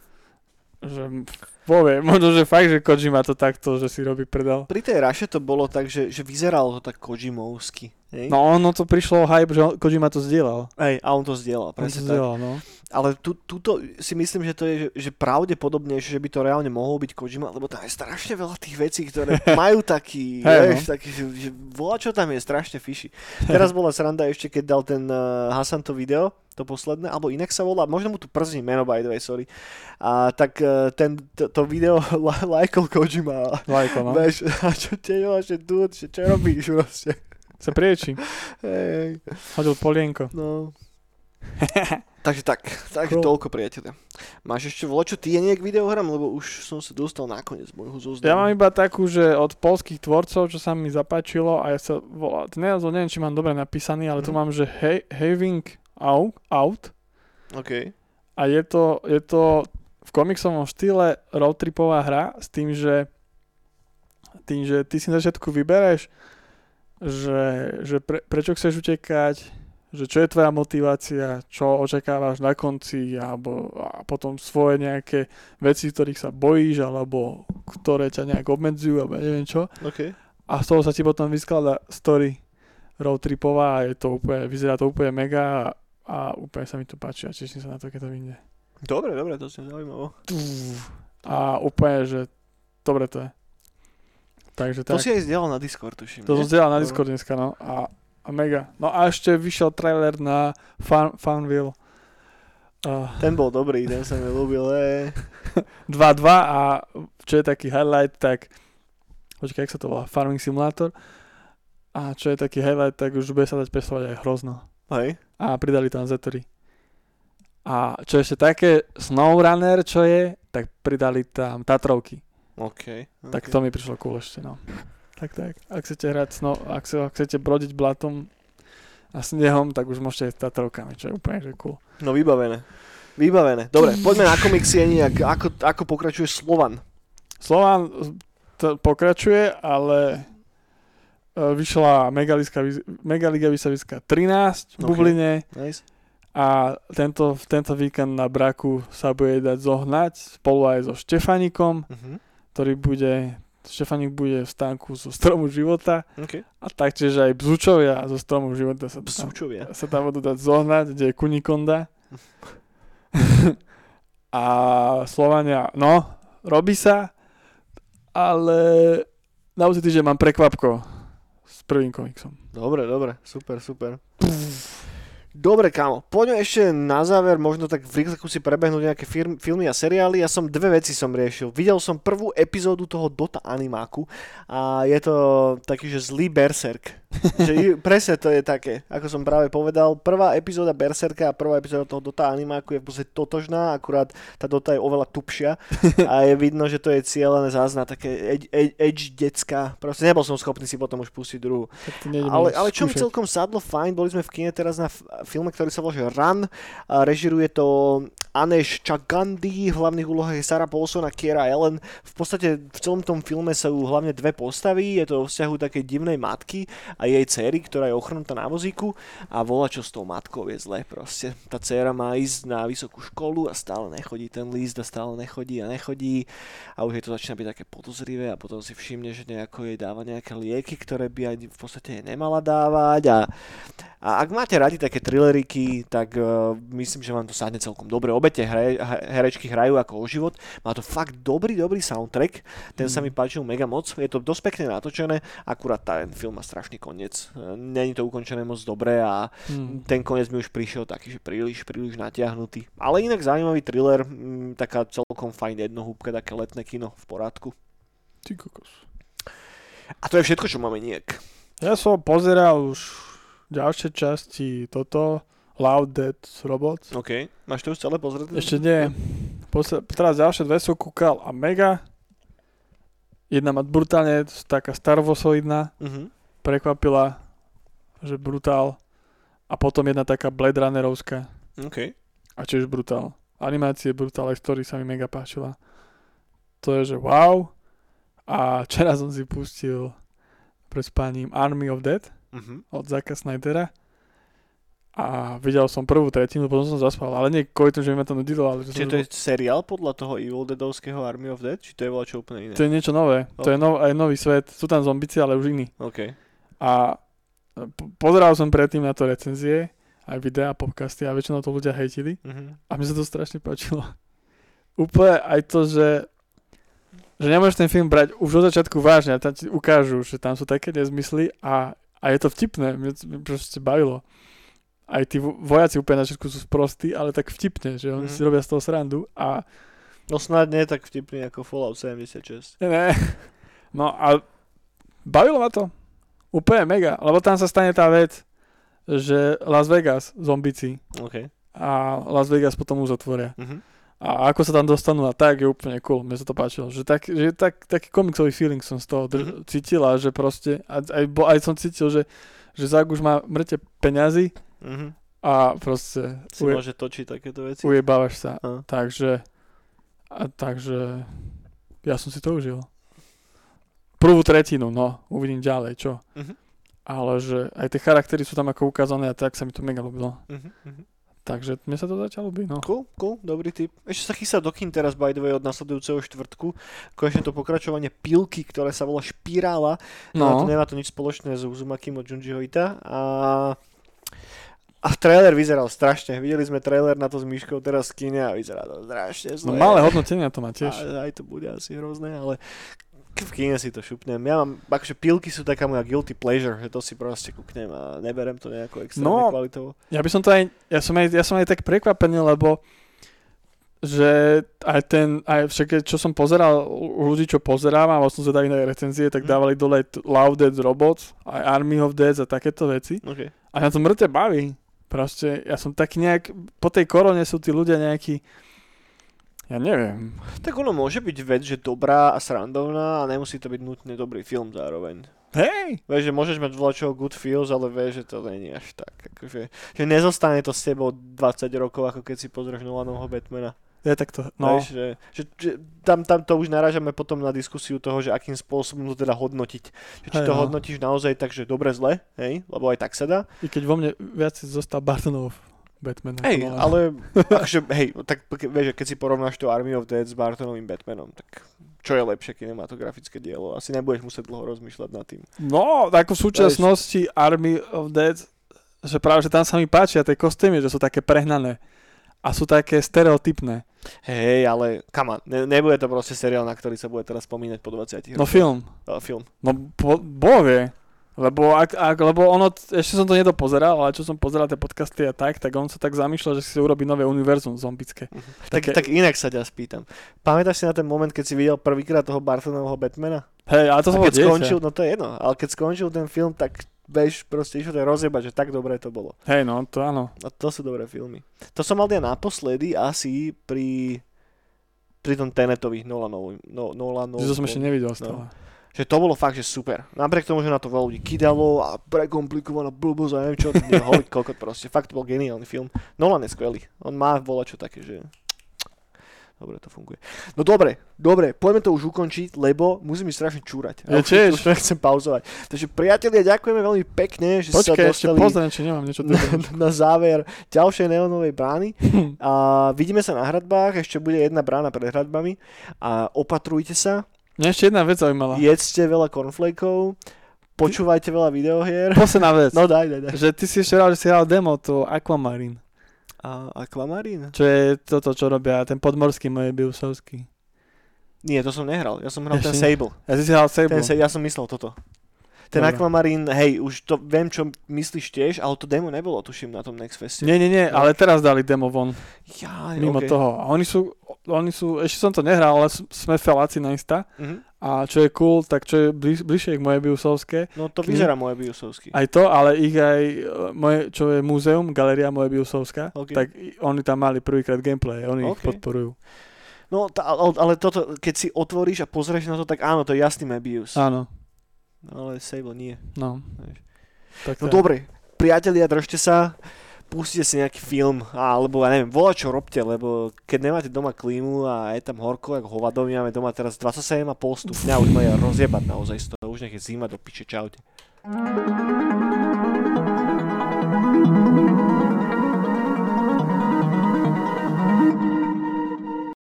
Speaker 2: Že povie, možno, že fakt, že Kojima to takto, že si robí predal.
Speaker 1: Pri tej Raše to bolo tak, že, že vyzeralo to tak Kojimovsky.
Speaker 2: Hej? No ono to prišlo hype, že Kojima to zdieľal.
Speaker 1: Hej, a on to zdieľal, presne on to zdieľal, tak. no ale tu, tuto si myslím, že to je že, že pravdepodobnejšie, že by to reálne mohol byť Kojima, lebo tam je strašne veľa tých vecí, ktoré majú taký, hey, vieš, no. taký, že, že volá, čo tam je strašne fishy. Teraz bola sranda ešte, keď dal ten uh, Hasan to video, to posledné, alebo inak sa volá, možno mu tu przní meno, by the way, sorry. A tak uh, ten, to, to video lajkol Kojima.
Speaker 2: Lajkol, no.
Speaker 1: Vieš, a čo tie že dude, že čo robíš proste?
Speaker 2: Sa prieči. Hej. Hodil polienko.
Speaker 1: No. Takže tak, takže cool. toľko priateľe. Máš ešte čo ty je nejak videohrám, lebo už som sa dostal nakoniec môjho zoznamu.
Speaker 2: Ja mám iba takú, že od polských tvorcov, čo sa mi zapáčilo a ja sa volá, názov neviem, či mám dobre napísaný, ale mm. tu mhm. mám, že he, Having out, out.
Speaker 1: OK.
Speaker 2: A je to, je to v komiksovom štýle roadtripová hra s tým, že tým, že ty si na začiatku vybereš, že, že pre, prečo chceš utekať, že čo je tvoja motivácia, čo očakávaš na konci, alebo a potom svoje nejaké veci, ktorých sa bojíš, alebo ktoré ťa nejak obmedzujú, alebo neviem čo.
Speaker 1: Okay.
Speaker 2: A z toho sa ti potom vyskladá story road tripová a je to úplne, vyzerá to úplne mega a, a úplne sa mi to páči a teším sa na to, keď to vyjde.
Speaker 1: Dobre, dobre, to si zaujímavé.
Speaker 2: A úplne, že dobre to je. Takže
Speaker 1: to
Speaker 2: tak.
Speaker 1: si aj zdieľal na Discord, tuším.
Speaker 2: To som zdieľal na Discord dneska, no. A a mega. No a ešte vyšiel trailer na Fun, Funville Uh,
Speaker 1: Ten bol dobrý, ten sa mi ľúbil. E.
Speaker 2: 2-2 a čo je taký highlight, tak počkaj, jak sa to volá, Farming Simulator a čo je taký highlight, tak už bude sa dať pestovať aj hrozno
Speaker 1: Hej.
Speaker 2: a pridali tam Z3 a čo ešte také SnowRunner, čo je, tak pridali tam Tatrovky,
Speaker 1: OK.
Speaker 2: tak to mi prišlo cool ešte, no. Tak, tak. Ak chcete hrať snow, ak, ak chcete brodiť blatom a snehom, tak už môžete ísť Tatrovkami, čo je úplne že cool.
Speaker 1: No vybavené. Vybavené. Dobre, poďme na komiksy, Eniak. Ako, ako pokračuje Slovan?
Speaker 2: Slovan to pokračuje, ale e, vyšla Megaliga, Vysaviska 13 v
Speaker 1: Ok.
Speaker 2: Bubline
Speaker 1: Nice.
Speaker 2: a tento, tento víkend na Braku sa bude dať zohnať spolu aj so Štefanikom,
Speaker 1: Uh-huh.
Speaker 2: Ktorý bude, Štefanik bude v stánku zo Stromu života
Speaker 1: OK.
Speaker 2: a taktiež aj Bzučovia zo Stromu života sa tam,
Speaker 1: Psúčovia.
Speaker 2: sa tam budú dať zohnať, kde je Kunikonda. a Slovania, no, robí sa, ale na budúci týždeň mám prekvapko s prvým komiksom.
Speaker 1: Dobre, dobre. Super, super. Dobre, kámo, poďme ešte na záver, možno tak v rýchleku si prebehnúť nejaké firm, filmy a seriály. Ja som dve veci som riešil. Videl som prvú epizódu toho Dota animáku a je to taký, že zlý berserk. Že presne to je také, ako som práve povedal. Prvá epizóda berserka a prvá epizóda toho Dota animáku je v podstate totožná, akurát tá Dota je oveľa tupšia a je vidno, že to je cieľené zás na také edge, edge, decka. Proste nebol som schopný si potom už pustiť druhú. Ale, ale čo mi celkom sadlo fajn, boli sme v kine teraz na f- filme, ktorý sa volá Run. A režiruje to Aneš Chagandi, v hlavných úlohách je Sarah Paulson a Kiera Ellen. V podstate v celom tom filme sú hlavne dve postavy, je to o vzťahu takej divnej matky a jej céry, ktorá je ochrnutá na vozíku a volá, čo s tou matkou je zle proste. Tá dcéra má ísť na vysokú školu a stále nechodí ten líst a stále nechodí a nechodí a už jej to začína byť také podozrivé a potom si všimne, že nejako jej dáva nejaké lieky, ktoré by ani v podstate jej nemala dávať a, a ak máte radi také thrilleriky, tak uh, myslím, že vám to sadne celkom dobre. Obete hre, he- herečky hrajú ako o život. Má to fakt dobrý, dobrý soundtrack. Ten sa mi páčil mega moc. Je to dosť pekne natočené, akurát ten film má strašný koniec. E, Není to ukončené moc dobre a
Speaker 2: Hmm.
Speaker 1: ten koniec mi už prišiel taký, že príliš, príliš natiahnutý. Ale inak zaujímavý thriller, mm, taká celkom fajn jednohúbka, také letné kino v porádku.
Speaker 2: Ty kokos.
Speaker 1: A to je všetko, čo máme nejak.
Speaker 2: Ja som pozeral už ďalšie časti toto, Loud Dead Robots.
Speaker 1: OK. Máš to už celé pozrieť?
Speaker 2: Ešte nie. Posle, teraz ďalšie dve som kúkal a mega. Jedna ma brutálne, taká starvosoidná,
Speaker 1: Uh-huh.
Speaker 2: prekvapila, že brutál. A potom jedna taká Blade Runnerovská.
Speaker 1: OK.
Speaker 2: A tiež brutál. Animácie brutál, aj story sa mi mega páčila. To je, že wow. A včera som si pustil pred spáním Army of Dead
Speaker 1: Uh-huh.
Speaker 2: od Zaka Snydera. A videl som prvú tretinu, potom som zaspal. Ale nie kvôli tomu, že mi ma to nudilo, ale že
Speaker 1: Čiže to je seriál podľa toho Evil Deadovského Army of Dead? Či to je čo úplne iné?
Speaker 2: to je niečo nové. To je nov, aj nový svet. Sú tam zombici, ale už iní.
Speaker 1: OK.
Speaker 2: A po- pozeral som predtým na to recenzie, aj videá, podcasty a väčšinou to ľudia hejtili.
Speaker 1: Uh-huh.
Speaker 2: A mne sa to strašne páčilo. Úplne aj to, že že nemôžeš ten film brať už od začiatku vážne a tam ti ukážu, že tam sú také nezmysly a, a je to vtipné, mne to proste bavilo. Aj tí vo- vojaci úplne na začiatku sú sprostí, ale tak vtipne, že oni
Speaker 1: Mhm.
Speaker 2: si robia z toho srandu a
Speaker 1: No snad nie tak vtipný ako Fallout 76.
Speaker 2: ne, ne. No a bavilo ma to. Úplne mega, lebo tam sa stane tá vec, že Las Vegas, zombici
Speaker 1: OK.
Speaker 2: a Las Vegas potom uzatvoria.
Speaker 1: Uh-huh.
Speaker 2: A ako sa tam dostanú a tak je úplne cool, mne sa to páčilo. Že, tak, že tak, taký komiksový feeling som z toho drž- cítila, že proste, aj, aj, aj som cítil, že, že Zák už má mŕte peňazí
Speaker 1: Uh-huh.
Speaker 2: a proste
Speaker 1: Si
Speaker 2: uje,
Speaker 1: môže točiť takéto veci.
Speaker 2: ujebávaš sa.
Speaker 1: A.
Speaker 2: Takže, a, takže ja som si to užil. Prvú tretinu, no, uvidím ďalej, čo.
Speaker 1: Mhm.
Speaker 2: Ale že aj tie charaktery sú tam ako ukázané a tak sa mi to mega ľúbilo.
Speaker 1: Uh-huh.
Speaker 2: Takže mne sa to začalo ľúbiť, no.
Speaker 1: Cool, cool, dobrý tip. Ešte sa chystá do kin teraz, by the way, od nasledujúceho štvrtku. Konečne to pokračovanie Pilky, ktoré sa volá Špirála. No. To nemá to nič spoločné s Uzumakim od Junjiho Ita. A... A trailer vyzeral strašne. Videli sme trailer na to s Myškou teraz v kine a vyzerá to strašne
Speaker 2: no
Speaker 1: zle.
Speaker 2: malé hodnotenia to má tiež.
Speaker 1: A, aj to bude asi hrozné, ale v kine si to šupnem. Ja mám, akože pilky sú taká moja guilty pleasure, že to si proste kúknem a neberem to nejako extrémne
Speaker 2: No.
Speaker 1: kvalitou.
Speaker 2: Ja by som to aj, ja som aj, ja som aj tak prekvapený, lebo že aj ten, aj však čo som pozeral, ľudí, čo pozerám a vlastne zvedali na recenzie, tak
Speaker 1: Mhm.
Speaker 2: dávali dole Love Dead Robots, aj Army of Dead a takéto veci.
Speaker 1: Okay.
Speaker 2: A na to mŕte baví. Proste, ja som tak nejak, po tej korone sú tí ľudia nejakí, ja neviem.
Speaker 1: Tak ono môže byť vec, že dobrá a srandovná a nemusí to byť nutne dobrý film zároveň.
Speaker 2: Hej!
Speaker 1: Vieš, že môžeš mať voľačo good feels, ale vieš, že to není až tak. Akože, že nezostane to s tebou 20 rokov, ako keď si pozrieš Nolanovho Batmana.
Speaker 2: Ja takto,
Speaker 1: No.
Speaker 2: no.
Speaker 1: Vieš, že, že, že tam, tam to už narážame potom na diskusiu toho, že akým spôsobom to teda hodnotiť. Že či
Speaker 2: Hej,
Speaker 1: to
Speaker 2: no.
Speaker 1: hodnotíš naozaj tak, že dobre zle, hej, lebo aj tak sa dá.
Speaker 2: I keď vo mne viac zostal Bartonov Batman.
Speaker 1: Hej, ale akože, hej, tak ke- vieš, keď si porovnáš to Army of Dead s Bartonovým Batmanom, tak čo je lepšie kinematografické dielo? Asi nebudeš musieť dlho rozmýšľať nad tým.
Speaker 2: No, ako v súčasnosti Army of Dead, že práve, že tam sa mi páčia tie kostýmy, že sú také prehnané. A sú také stereotypné.
Speaker 1: Hej, ale on, ne, nebude to proste seriál, na ktorý sa bude teraz spomínať po 20
Speaker 2: No film.
Speaker 1: Uh, film.
Speaker 2: No bo, Boh vie. Lebo, ak, ak, lebo ono, ešte som to nedopozeral, ale čo som pozeral tie podcasty a tak, tak on sa tak zamýšľa, že si urobí nové univerzum zombické.
Speaker 1: Tak,
Speaker 2: Také-
Speaker 1: tak inak sa ťa spýtam. Pamätáš si na ten moment, keď si videl prvýkrát toho Bartonovho Batmana?
Speaker 2: Hej, ale to
Speaker 1: a
Speaker 2: som
Speaker 1: keď
Speaker 2: dieťa.
Speaker 1: skončil, no to je jedno, ale keď skončil ten film, tak vieš, proste išlo to rozjebať, že tak dobre to bolo.
Speaker 2: Hej, no, to áno.
Speaker 1: A to sú dobré filmy. To som mal ja naposledy asi pri pri tom Tenetovi Nolanovi. No,
Speaker 2: to som ešte nevidel
Speaker 1: no.
Speaker 2: stále.
Speaker 1: Že to bolo fakt, že super. Napriek tomu, že na to veľa ľudí kydalo a prekomplikovaná blbosť a neviem čo, hovoriť koľko proste. Fakt to bol geniálny film. Nolan je skvelý. On má volať čo také, že... Dobre, to funguje. No dobre, dobre, poďme to už ukončiť, lebo musím mi strašne čúrať.
Speaker 2: Ja tiež.
Speaker 1: už nechcem pauzovať. Takže priatelia, ďakujeme veľmi pekne, že
Speaker 2: Počkaj,
Speaker 1: sa
Speaker 2: ešte
Speaker 1: dostali
Speaker 2: pozriem, či nemám niečo
Speaker 1: na, na záver ďalšej neonovej brány. A vidíme sa na hradbách, ešte bude jedna brána pred hradbami a opatrujte sa,
Speaker 2: Mňa ešte jedna vec zaujímala.
Speaker 1: jedzte veľa cornflakeov, počúvajte veľa videohier.
Speaker 2: Posledná vec.
Speaker 1: No daj, daj, daj.
Speaker 2: Že ty si ešte hral, že si hral demo, to Aquamarine.
Speaker 1: A Aquamarine?
Speaker 2: Čo je toto, čo robia ten podmorský moje Biusovský.
Speaker 1: Nie, to som nehral, ja som hral ten
Speaker 2: Ešte?
Speaker 1: Sable.
Speaker 2: Ja si si hral Sable.
Speaker 1: Ten, ja som myslel toto. Ten
Speaker 2: Dobre.
Speaker 1: Aquamarine, hej, už to viem, čo myslíš tiež, ale to demo nebolo, tuším, na tom Next Feste.
Speaker 2: Nie, nie, nie,
Speaker 1: No.
Speaker 2: ale teraz dali demo von,
Speaker 1: Ja,
Speaker 2: mimo
Speaker 1: okay.
Speaker 2: toho. A oni sú, oni sú, ešte som to nehral, ale sme feláci na Insta.
Speaker 1: Mhm.
Speaker 2: A čo je cool, tak čo je bliž, bližšie k moje Biusovské,
Speaker 1: No to vyzerá moje biosovsky.
Speaker 2: aj to, ale ich aj, moje, čo je múzeum, galéria moje Biusovská,
Speaker 1: Ok.
Speaker 2: tak oni tam mali prvýkrát gameplay, oni ich
Speaker 1: Ok.
Speaker 2: podporujú.
Speaker 1: No, ale, ale toto, keď si otvoríš a pozrieš na to, tak áno, to je jasný Mebius.
Speaker 2: Áno,
Speaker 1: Ale Sable nie.
Speaker 2: no. Tak
Speaker 1: No dobre, priatelia, držte sa, pustite si nejaký film, alebo ja neviem, volá čo robte, lebo keď nemáte doma klímu a je tam horko, ako hovado, my máme doma teraz 27,5 stupňa, už ma je rozjebať naozaj z toho, už nech je zima do piče, čaute.